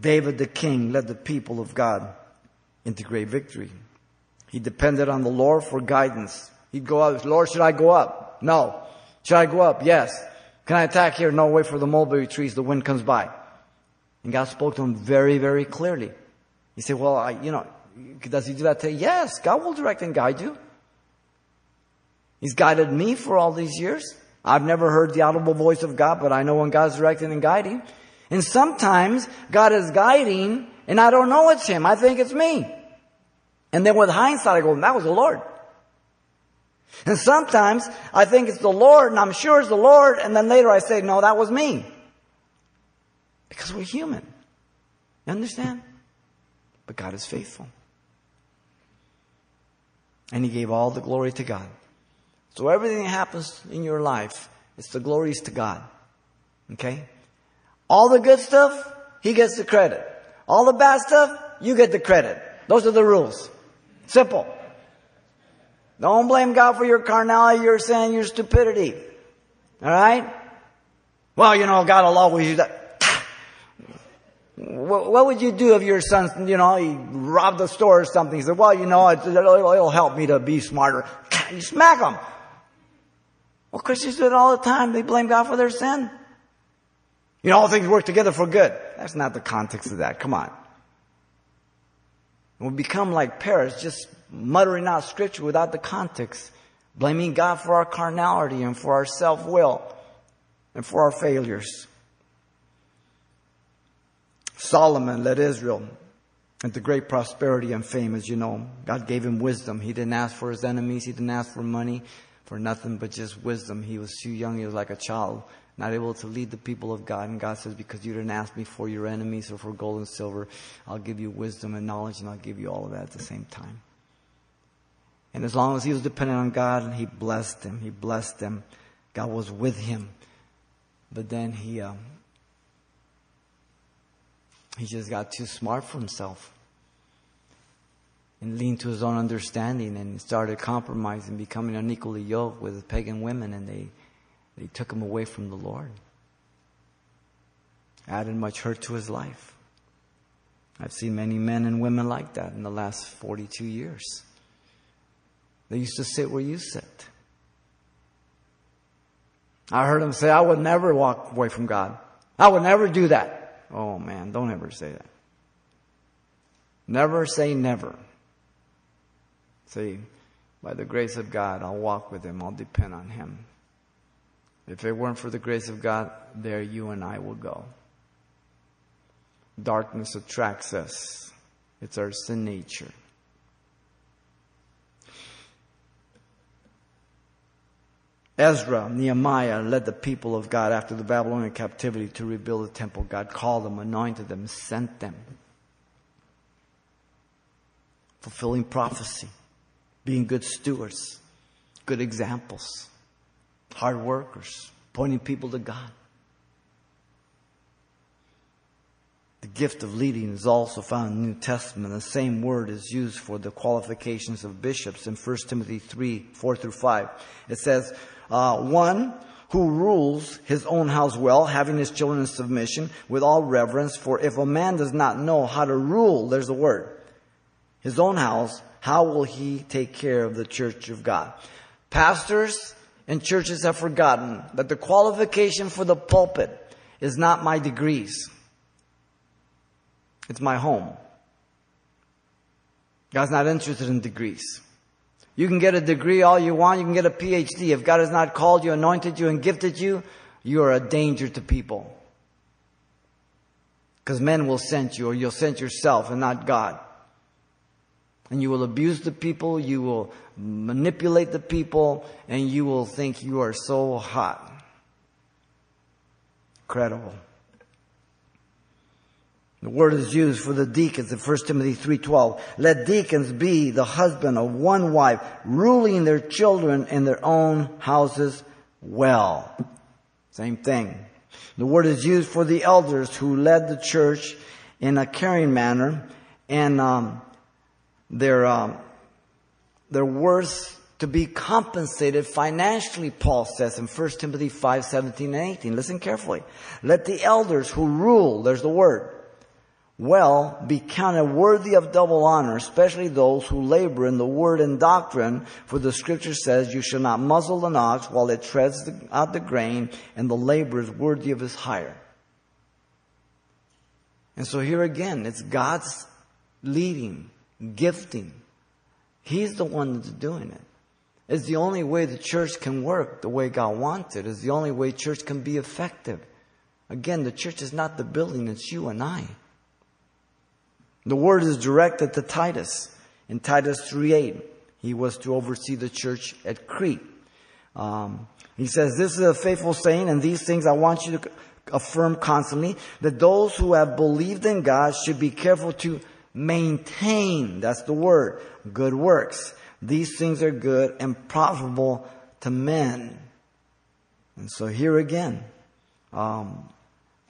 David the king led the people of God into great victory. He depended on the Lord for guidance. He'd go out, Lord, should I go up? No. Should I go up? Yes. Can I attack here? No, wait for the mulberry trees. The wind comes by. And God spoke to him very, very clearly. He said, well, I, you know, does he do that today? Yes, God will direct and guide you. He's guided me for all these years. I've never heard the audible voice of God, but I know when God's directing and guiding. And sometimes God is guiding and I don't know it's Him. I think it's me. And then with hindsight, I go, that was the Lord. And sometimes I think it's the Lord and I'm sure it's the Lord. And then later I say, no, that was me. Because we're human. You understand? But God is faithful. And He gave all the glory to God. So everything that happens in your life, it's the glories to God. Okay? All the good stuff, He gets the credit. All the bad stuff, you get the credit. Those are the rules. Simple. Don't blame God for your carnality, your sin, your stupidity. Alright? Well, you know, God will always use that. What would you do if your son, you know, he robbed the store or something? He said, well, you know, it'll help me to be smarter. You smack him. Well, Christians do it all the time. They blame God for their sin. You know, all things work together for good. That's not the context of that. Come on. We become like parrots, just muttering out scripture without the context, blaming God for our carnality and for our self-will and for our failures. Solomon led Israel into great prosperity and fame, as you know. God gave him wisdom. He didn't ask for his enemies. He didn't ask for money, for nothing but just wisdom. He was too young. He was like a child not able to lead the people of God. And God says, because you didn't ask me for your enemies or for gold and silver, I'll give you wisdom and knowledge and I'll give you all of that at the same time. And as long as he was dependent on God, he blessed him. He blessed him. God was with him. But then he, um, he just got too smart for himself and leaned to his own understanding and started compromising, becoming unequally yoked with pagan women and they they took him away from the Lord. Added much hurt to his life. I've seen many men and women like that in the last 42 years. They used to sit where you sit. I heard them say, I would never walk away from God. I would never do that. Oh man, don't ever say that. Never say never. Say, by the grace of God, I'll walk with Him. I'll depend on Him. If it weren't for the grace of God, there you and I will go. Darkness attracts us. It's our sin nature. Ezra, Nehemiah led the people of God after the Babylonian captivity to rebuild the temple. God called them, anointed them, sent them. Fulfilling prophecy, being good stewards, good examples hard workers, pointing people to God. The gift of leading is also found in the New Testament. The same word is used for the qualifications of bishops in 1 Timothy 3, 4 through 5. It says, uh, one who rules his own house well, having his children in submission with all reverence, for if a man does not know how to rule, there's a word, his own house, how will he take care of the church of God? Pastors and churches have forgotten that the qualification for the pulpit is not my degrees. It's my home. God's not interested in degrees. You can get a degree all you want. You can get a PhD. If God has not called you, anointed you, and gifted you, you are a danger to people. Because men will send you or you'll send yourself and not God and you will abuse the people, you will manipulate the people, and you will think you are so hot. Incredible. The word is used for the deacons in 1 Timothy 3.12. Let deacons be the husband of one wife, ruling their children in their own houses well. Same thing. The word is used for the elders who led the church in a caring manner and um, their, um, their worth to be compensated financially, Paul says in 1 Timothy 5, 17 and 18. Listen carefully. Let the elders who rule, there's the word, well be counted worthy of double honor, especially those who labor in the word and doctrine, for the scripture says, you shall not muzzle an ox while it treads out the grain, and the labor is worthy of his hire. And so here again, it's God's leading, gifting. He's the one that's doing it. It's the only way the church can work the way God wants it. It's the only way church can be effective. Again, the church is not the building, it's you and I. The word is directed to Titus. In Titus 3.8, he was to oversee the church at Crete. Um, he says, this is a faithful saying, and these things I want you to affirm constantly, that those who have believed in God should be careful to maintain, that's the word, good works. These things are good and profitable to men. And so here again, um,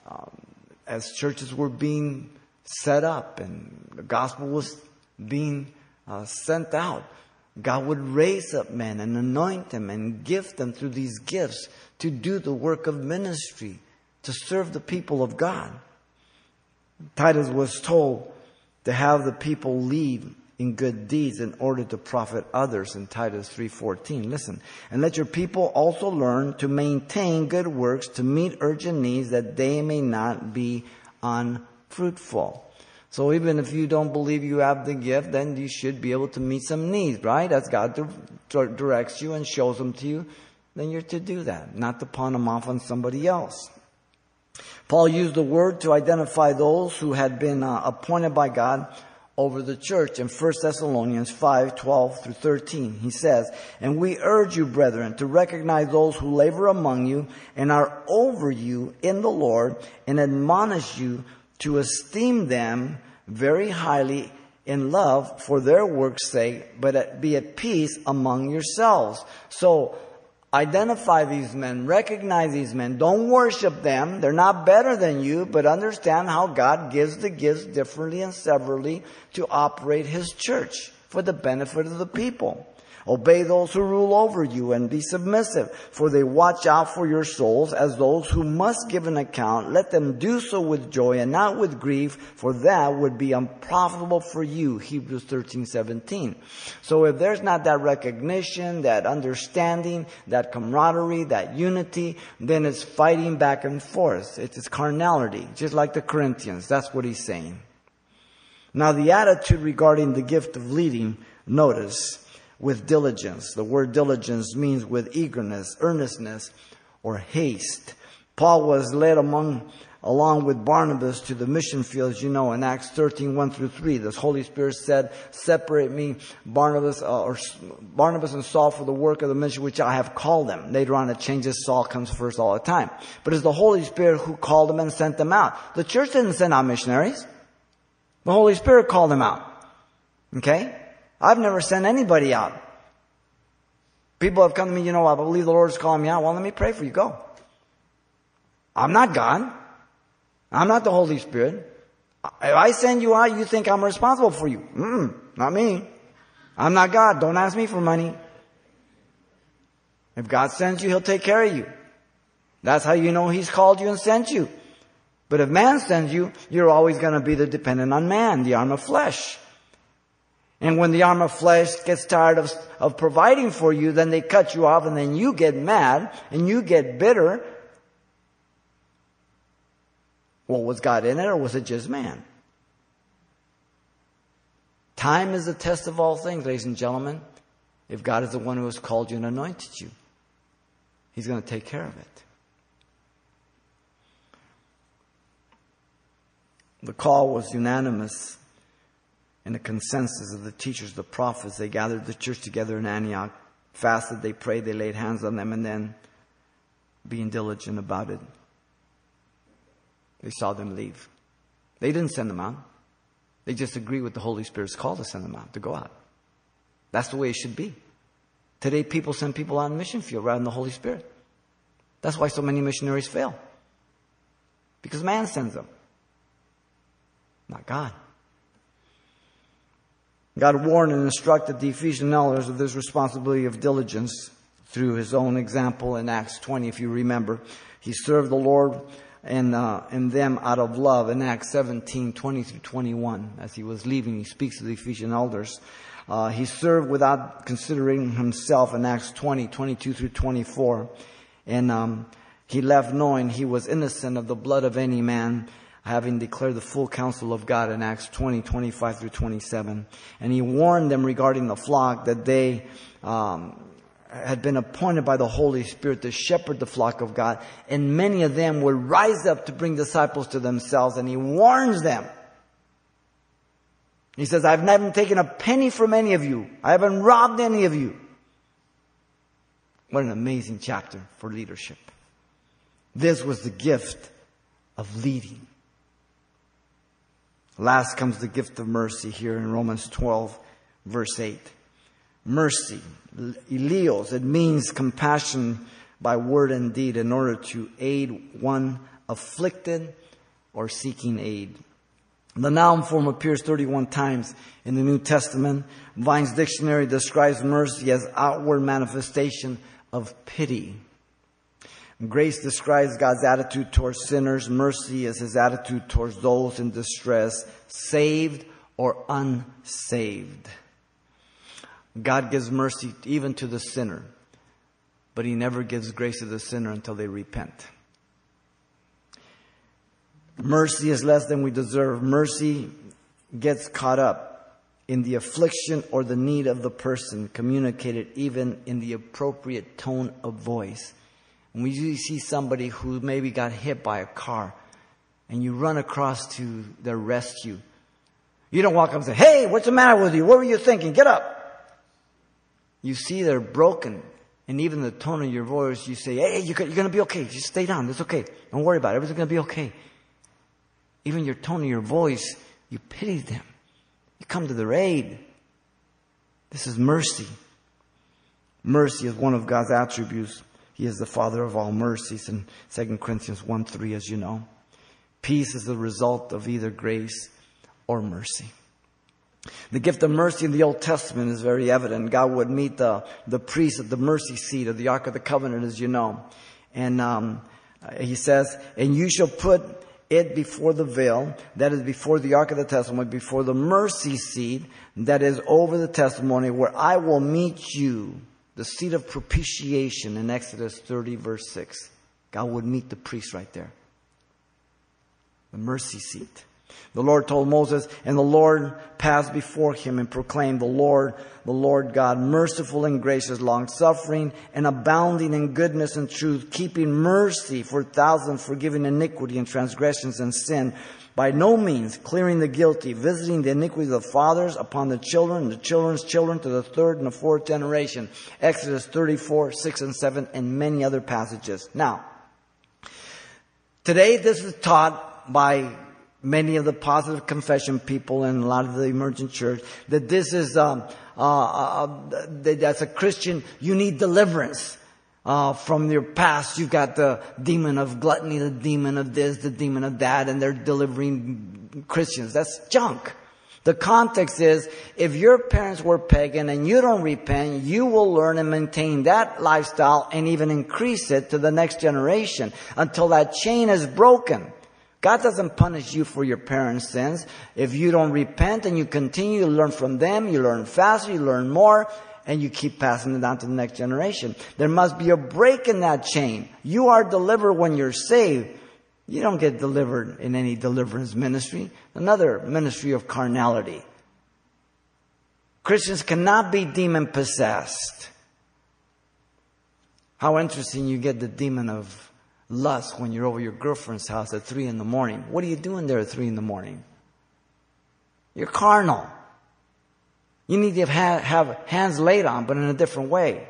um, as churches were being set up and the gospel was being uh, sent out, God would raise up men and anoint them and gift them through these gifts to do the work of ministry, to serve the people of God. Titus was told to have the people lead in good deeds in order to profit others in Titus 3:14. Listen, and let your people also learn to maintain good works to meet urgent needs that they may not be unfruitful. So even if you don't believe you have the gift, then you should be able to meet some needs, right? As God directs you and shows them to you, then you're to do that, not to pawn them off on somebody else. Paul used the word to identify those who had been uh, appointed by God over the church in 1 Thessalonians 5, 12 through 13. He says, And we urge you, brethren, to recognize those who labor among you and are over you in the Lord and admonish you to esteem them very highly in love for their work's sake, but be at peace among yourselves. So, Identify these men, recognize these men. Don't worship them. They're not better than you, but understand how God gives the gifts differently and severally to operate His church for the benefit of the people. Obey those who rule over you and be submissive, for they watch out for your souls as those who must give an account. Let them do so with joy and not with grief, for that would be unprofitable for you. Hebrews 13, 17. So if there's not that recognition, that understanding, that camaraderie, that unity, then it's fighting back and forth. It's carnality, just like the Corinthians. That's what he's saying. Now the attitude regarding the gift of leading, notice, with diligence. The word diligence means with eagerness, earnestness, or haste. Paul was led among, along with Barnabas to the mission fields, you know, in Acts 13, 1 through 3. The Holy Spirit said, separate me, Barnabas, uh, or Barnabas and Saul for the work of the mission which I have called them. Later on it changes, Saul comes first all the time. But it's the Holy Spirit who called them and sent them out. The church didn't send out missionaries. The Holy Spirit called them out. Okay? I've never sent anybody out. People have come to me, you know, I believe the Lord is calling me out. Well, let me pray for you. Go. I'm not God. I'm not the Holy Spirit. If I send you out, you think I'm responsible for you. Mm, not me. I'm not God. Don't ask me for money. If God sends you, He'll take care of you. That's how you know He's called you and sent you. But if man sends you, you're always going to be the dependent on man, the arm of flesh. And when the arm of flesh gets tired of, of providing for you, then they cut you off and then you get mad and you get bitter. Well, was God in it or was it just man? Time is the test of all things, ladies and gentlemen. If God is the one who has called you and anointed you, He's going to take care of it. The call was unanimous and the consensus of the teachers, the prophets. They gathered the church together in Antioch, fasted, they prayed, they laid hands on them, and then, being diligent about it, they saw them leave. They didn't send them out. They just agree with the Holy Spirit's call to send them out, to go out. That's the way it should be. Today, people send people out in mission field rather than the Holy Spirit. That's why so many missionaries fail. Because man sends them, not God. God warned and instructed the Ephesian elders of this responsibility of diligence through his own example in Acts 20, if you remember. He served the Lord and, uh, and them out of love in Acts 17, 20 through 21. As he was leaving, he speaks to the Ephesian elders. Uh, he served without considering himself in Acts 20, 22 through 24. And um, he left knowing he was innocent of the blood of any man, having declared the full counsel of God in Acts 20, 25 through 27. And he warned them regarding the flock that they um, had been appointed by the Holy Spirit to shepherd the flock of God, and many of them would rise up to bring disciples to themselves, and he warns them. He says, I've never taken a penny from any of you. I haven't robbed any of you. What an amazing chapter for leadership. This was the gift of leading. Last comes the gift of mercy here in Romans 12, verse 8 mercy. Eleos, it means compassion by word and deed in order to aid one afflicted or seeking aid. The noun form appears 31 times in the New Testament. Vine's dictionary describes mercy as outward manifestation of pity. Grace describes God's attitude towards sinners. Mercy is his attitude towards those in distress, saved or unsaved. God gives mercy even to the sinner, but He never gives grace to the sinner until they repent. Mercy is less than we deserve. Mercy gets caught up in the affliction or the need of the person, communicated even in the appropriate tone of voice. When we see somebody who maybe got hit by a car and you run across to their rescue, you don't walk up and say, Hey, what's the matter with you? What were you thinking? Get up you see they're broken, and even the tone of your voice, you say, hey, you're going to be okay. Just stay down. It's okay. Don't worry about it. Everything's going to be okay. Even your tone of your voice, you pity them. You come to their aid. This is mercy. Mercy is one of God's attributes. He is the Father of all mercies in 2 Corinthians 1 3, as you know. Peace is the result of either grace or mercy. The gift of mercy in the Old Testament is very evident. God would meet the, the priest at the mercy seat of the Ark of the Covenant, as you know. And um, he says, And you shall put it before the veil, that is before the Ark of the Testimony, before the mercy seat, that is over the testimony, where I will meet you, the seat of propitiation in Exodus 30, verse 6. God would meet the priest right there. The mercy seat. The Lord told Moses, and the Lord passed before him and proclaimed, the Lord, the Lord God, merciful and gracious, long suffering and abounding in goodness and truth, keeping mercy for thousands, forgiving iniquity and transgressions and sin, by no means clearing the guilty, visiting the iniquity of the fathers upon the children the children's children to the third and the fourth generation. Exodus 34, 6 and 7, and many other passages. Now, today this is taught by many of the positive confession people and a lot of the emergent church that this is um, uh, uh, that as a Christian you need deliverance. Uh, from your past, You've got the demon of gluttony, the demon of this, the demon of that, and they're delivering Christians. That's junk. The context is, if your parents were pagan and you don't repent, you will learn and maintain that lifestyle and even increase it to the next generation until that chain is broken. God doesn't punish you for your parents' sins. If you don't repent and you continue to learn from them, you learn faster, you learn more, and you keep passing it down to the next generation. There must be a break in that chain. You are delivered when you're saved. You don't get delivered in any deliverance ministry. Another ministry of carnality. Christians cannot be demon possessed. How interesting you get the demon of lust when you're over your girlfriend's house at three in the morning. What are you doing there at three in the morning? You're carnal. You need to have, have hands laid on, but in a different way.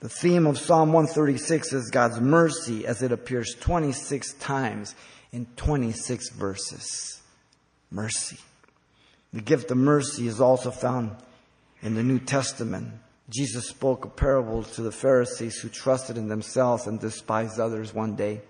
The theme of Psalm 136 is God's mercy as it appears 26 times in 26 verses. Mercy. The gift of mercy is also found in the New Testament. Jesus spoke a parable to the Pharisees who trusted in themselves and despised others one day.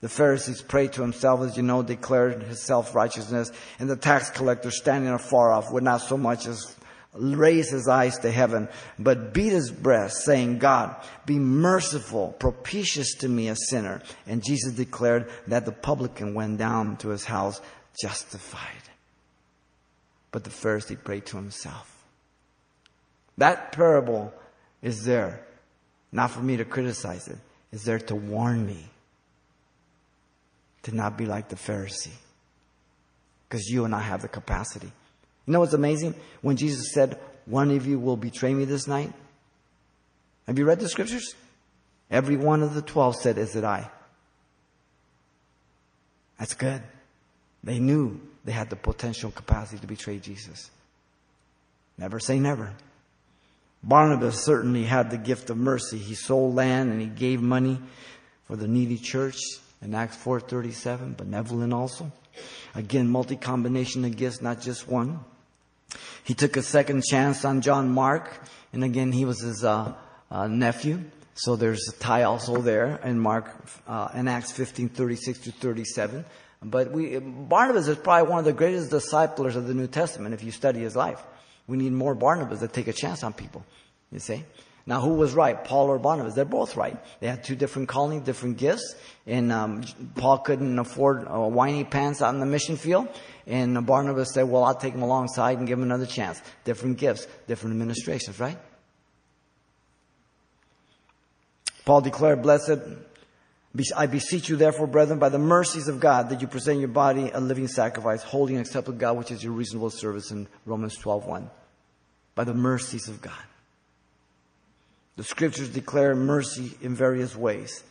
The Pharisees prayed to himself, as you know, declared his self-righteousness, and the tax collector standing afar off would not so much as raise his eyes to heaven, but beat his breast, saying, God, be merciful, propitious to me, a sinner. And Jesus declared that the publican went down to his house justified. But the Pharisee prayed to himself. That parable is there, not for me to criticize it, is there to warn me to not be like the Pharisee. Because you and I have the capacity. You know what's amazing? When Jesus said, One of you will betray me this night. Have you read the scriptures? Every one of the twelve said, Is it I? That's good. They knew they had the potential capacity to betray Jesus. Never say never. Barnabas certainly had the gift of mercy. He sold land and he gave money for the needy church in Acts 4:37, benevolent also. Again, multi-combination of gifts, not just one. He took a second chance on John Mark, and again, he was his uh, uh, nephew. So there's a tie also there in Mark, uh, in Acts 15:36 to 37. But we, Barnabas is probably one of the greatest disciplers of the New Testament if you study his life. We need more Barnabas that take a chance on people. You see? Now, who was right, Paul or Barnabas? They're both right. They had two different callings, different gifts. And um, Paul couldn't afford uh, whiny pants in the mission field. And Barnabas said, "Well, I'll take him alongside and give him another chance." Different gifts, different administrations, right? Paul declared, "Blessed I beseech you, therefore, brethren, by the mercies of God, that you present your body a living sacrifice, holy and acceptable God, which is your reasonable service in Romans 12.1. By the mercies of God. The scriptures declare mercy in various ways.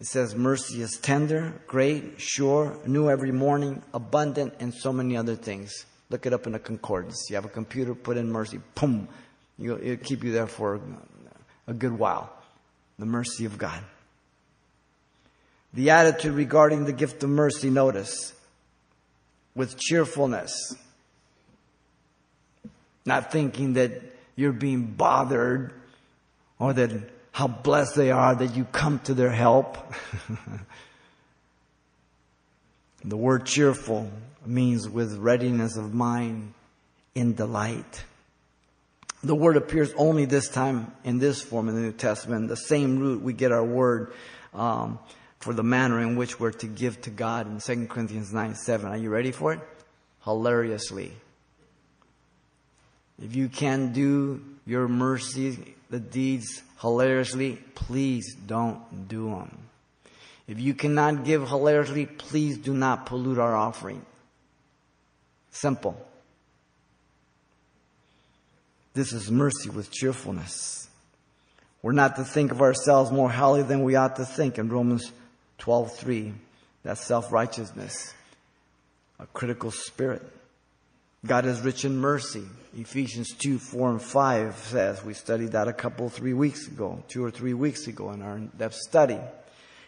It says mercy is tender, great, sure, new every morning, abundant, and so many other things. Look it up in a concordance. You have a computer, put in mercy, boom, it'll keep you there for a good while. The mercy of God. The attitude regarding the gift of mercy, notice, with cheerfulness. Not thinking that you're being bothered or that how blessed they are that you come to their help. [laughs] the word cheerful means with readiness of mind in delight. The word appears only this time in this form in the New Testament. The same root we get our word um, for the manner in which we're to give to God in 2 Corinthians 9 7. Are you ready for it? Hilariously. If you can do your mercy, the deeds hilariously, please don't do them. If you cannot give hilariously, please do not pollute our offering. Simple. This is mercy with cheerfulness. We're not to think of ourselves more highly than we ought to think in Romans 12:3. That's self-righteousness, a critical spirit. God is rich in mercy. Ephesians 2, 4, and 5 says, we studied that a couple, three weeks ago, two or three weeks ago in our in-depth study.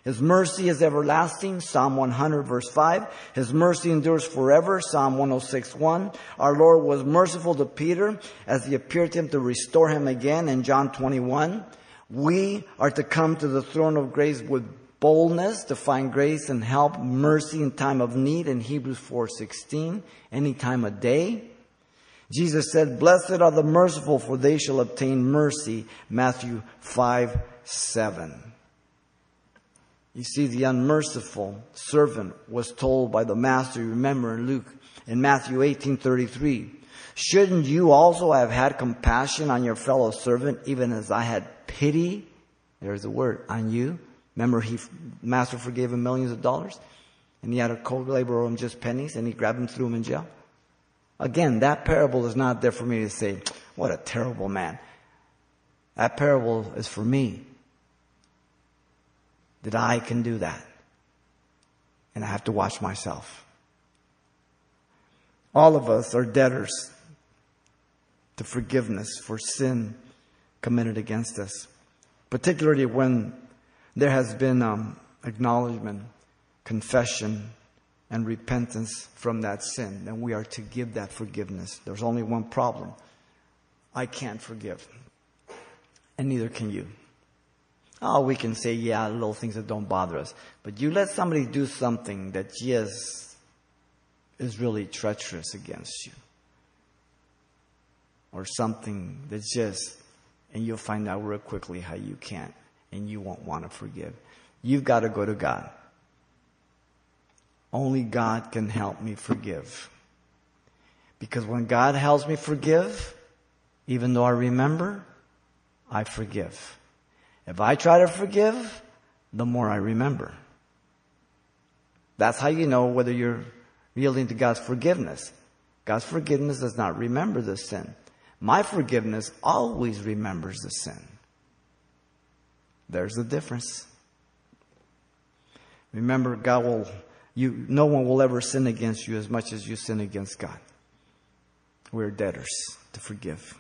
His mercy is everlasting, Psalm 100 verse 5. His mercy endures forever, Psalm 106 1. Our Lord was merciful to Peter as he appeared to him to restore him again in John 21. We are to come to the throne of grace with boldness to find grace and help, mercy in time of need in Hebrews 4:16, any time of day. Jesus said, "Blessed are the merciful, for they shall obtain mercy." Matthew 5, 7. You see, the unmerciful servant was told by the master, remember in Luke, in Matthew 18:33, shouldn't you also have had compassion on your fellow servant, even as I had pity, there's the word, on you? Remember, he, master forgave him millions of dollars, and he had a co-laborer owe him just pennies, and he grabbed him, threw him in jail. Again, that parable is not there for me to say, what a terrible man. That parable is for me. That I can do that. And I have to watch myself. All of us are debtors to forgiveness for sin committed against us. particularly when there has been um, acknowledgement, confession, and repentance from that sin. And we are to give that forgiveness. There's only one problem I can't forgive, and neither can you. Oh, we can say, yeah, little things that don't bother us. But you let somebody do something that just is really treacherous against you. Or something that's just, and you'll find out real quickly how you can't and you won't want to forgive. You've got to go to God. Only God can help me forgive. Because when God helps me forgive, even though I remember, I forgive. If I try to forgive, the more I remember. That's how you know whether you're yielding to God's forgiveness. God's forgiveness does not remember the sin. My forgiveness always remembers the sin. There's the difference. Remember, God will, you, no one will ever sin against you as much as you sin against God. We're debtors to forgive.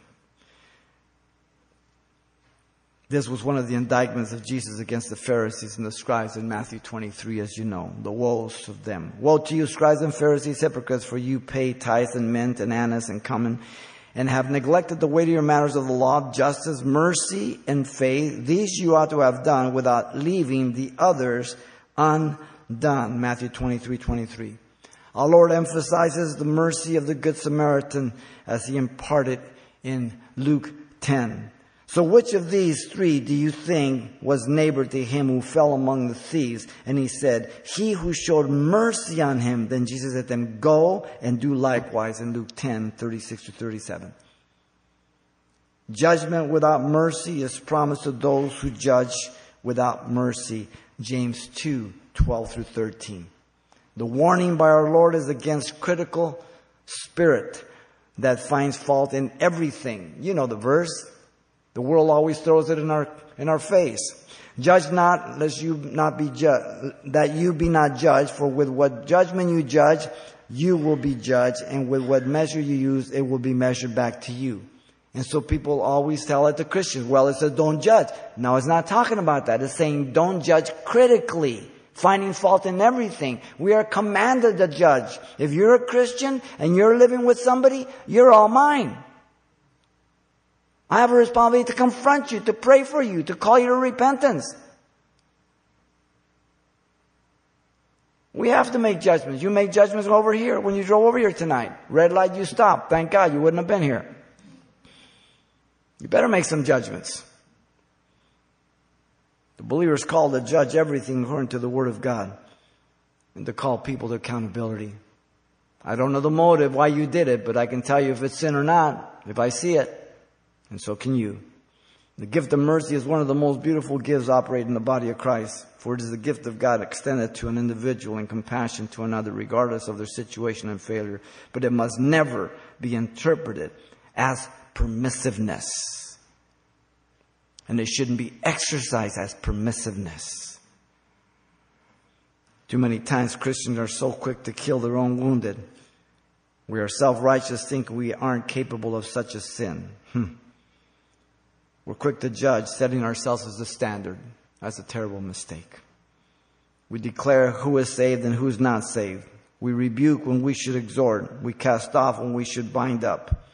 This was one of the indictments of Jesus against the Pharisees and the scribes in Matthew 23, as you know, the woes of them. Woe to you, scribes and Pharisees, hypocrites, for you pay tithes and mint and anise and cumin and have neglected the weightier matters of the law, justice, mercy, and faith. These you ought to have done without leaving the others undone. Matthew 23, 23. Our Lord emphasizes the mercy of the Good Samaritan as he imparted in Luke 10. So which of these three do you think was neighbor to him who fell among the thieves? And he said, he who showed mercy on him. Then Jesus said to them, go and do likewise in Luke 10, 36 to 37. Judgment without mercy is promised to those who judge without mercy. James 2, 12 through 13. The warning by our Lord is against critical spirit that finds fault in everything. You know the verse. The world always throws it in our, in our face. Judge not, lest you not be judged, that you be not judged, for with what judgment you judge, you will be judged, and with what measure you use, it will be measured back to you. And so people always tell it to Christians, well, it says don't judge. No, it's not talking about that. It's saying don't judge critically, finding fault in everything. We are commanded to judge. If you're a Christian and you're living with somebody, you're all mine. I have a responsibility to confront you, to pray for you, to call you to repentance. We have to make judgments. You make judgments over here when you drove over here tonight. Red light, you stopped. Thank God you wouldn't have been here. You better make some judgments. The believer is called to judge everything according to the Word of God and to call people to accountability. I don't know the motive why you did it, but I can tell you if it's sin or not, if I see it. And so can you. The gift of mercy is one of the most beautiful gifts operating in the body of Christ, for it is the gift of God extended to an individual in compassion to another, regardless of their situation and failure. But it must never be interpreted as permissiveness. And it shouldn't be exercised as permissiveness. Too many times Christians are so quick to kill their own wounded. We are self-righteous, think we aren't capable of such a sin. Hmm. We're quick to judge, setting ourselves as the standard. That's a terrible mistake. We declare who is saved and who is not saved. We rebuke when we should exhort. We cast off when we should bind up.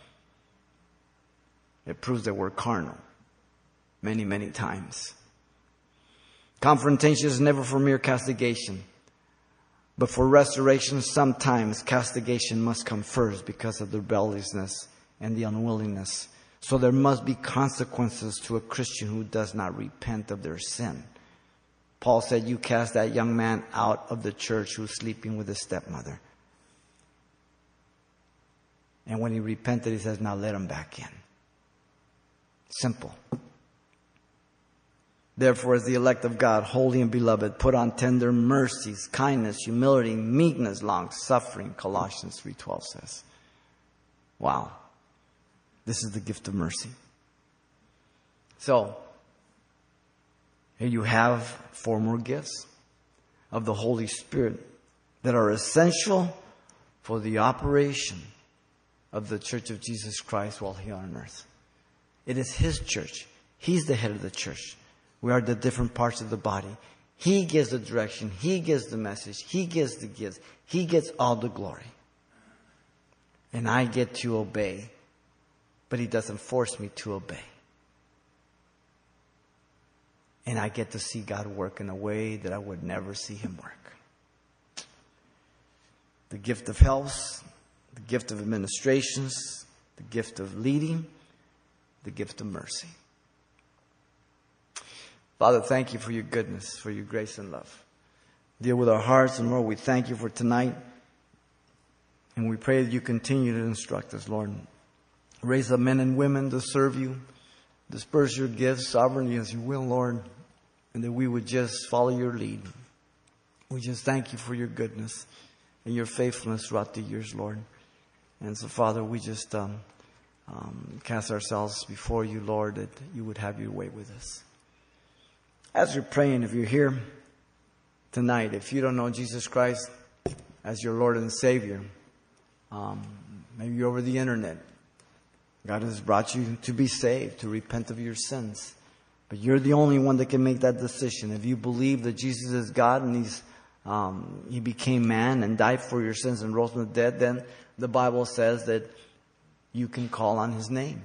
It proves that we're carnal many, many times. Confrontation is never for mere castigation. But for restoration, sometimes castigation must come first because of the rebelliousness and the unwillingness so there must be consequences to a Christian who does not repent of their sin. Paul said, You cast that young man out of the church who's sleeping with his stepmother. And when he repented, he says, Now let him back in. Simple. Therefore, as the elect of God, holy and beloved, put on tender mercies, kindness, humility, meekness, long suffering, Colossians 3.12 says. Wow. This is the gift of mercy. So, here you have four more gifts of the Holy Spirit that are essential for the operation of the church of Jesus Christ while here on earth. It is His church. He's the head of the church. We are the different parts of the body. He gives the direction. He gives the message. He gives the gifts. He gets all the glory. And I get to obey, but He doesn't force me to obey. And I get to see God work in a way that I would never see Him work. The gift of health, the gift of administrations, the gift of leading, the gift of mercy. Father, thank you for your goodness, for your grace and love. Deal with our hearts, and Lord, we thank you for tonight. And we pray that you continue to instruct us, Lord. Raise up men and women to serve you. Disperse your gifts sovereignly as you will, Lord. And that we would just follow your lead. We just thank you for your goodness and your faithfulness throughout the years, Lord. And so, Father, we just um, um, cast ourselves before you, Lord, that you would have your way with us. As you're praying, if you're here tonight, if you don't know Jesus Christ as your Lord and Savior, um, maybe you're over the internet. God has brought you to be saved, to repent of your sins. But you're the only one that can make that decision. If you believe that Jesus is God and He's um, He became man and died for your sins and rose from the dead, then the Bible says that you can call on His name.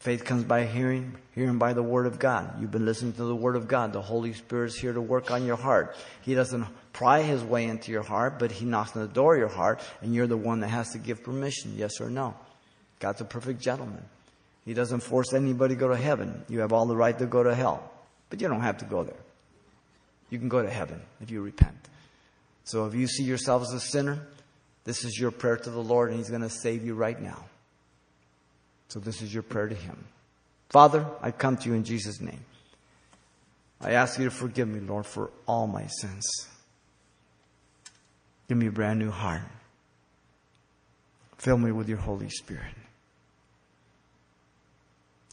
Faith comes by hearing, hearing by the Word of God. You've been listening to the Word of God. The Holy Spirit is here to work on your heart. He doesn't pry His way into your heart, but He knocks on the door of your heart, and you're the one that has to give permission, yes or no. God's a perfect gentleman. He doesn't force anybody to go to heaven. You have all the right to go to hell, but you don't have to go there. You can go to heaven if you repent. So if you see yourself as a sinner, this is your prayer to the Lord, and He's going to save you right now. So this is your prayer to Him. Father, I come to you in Jesus' name. I ask you to forgive me, Lord, for all my sins. Give me a brand new heart. Fill me with your Holy Spirit.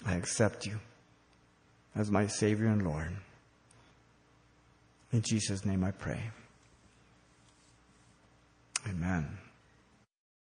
I accept you as my Savior and Lord. In Jesus' name I pray. Amen.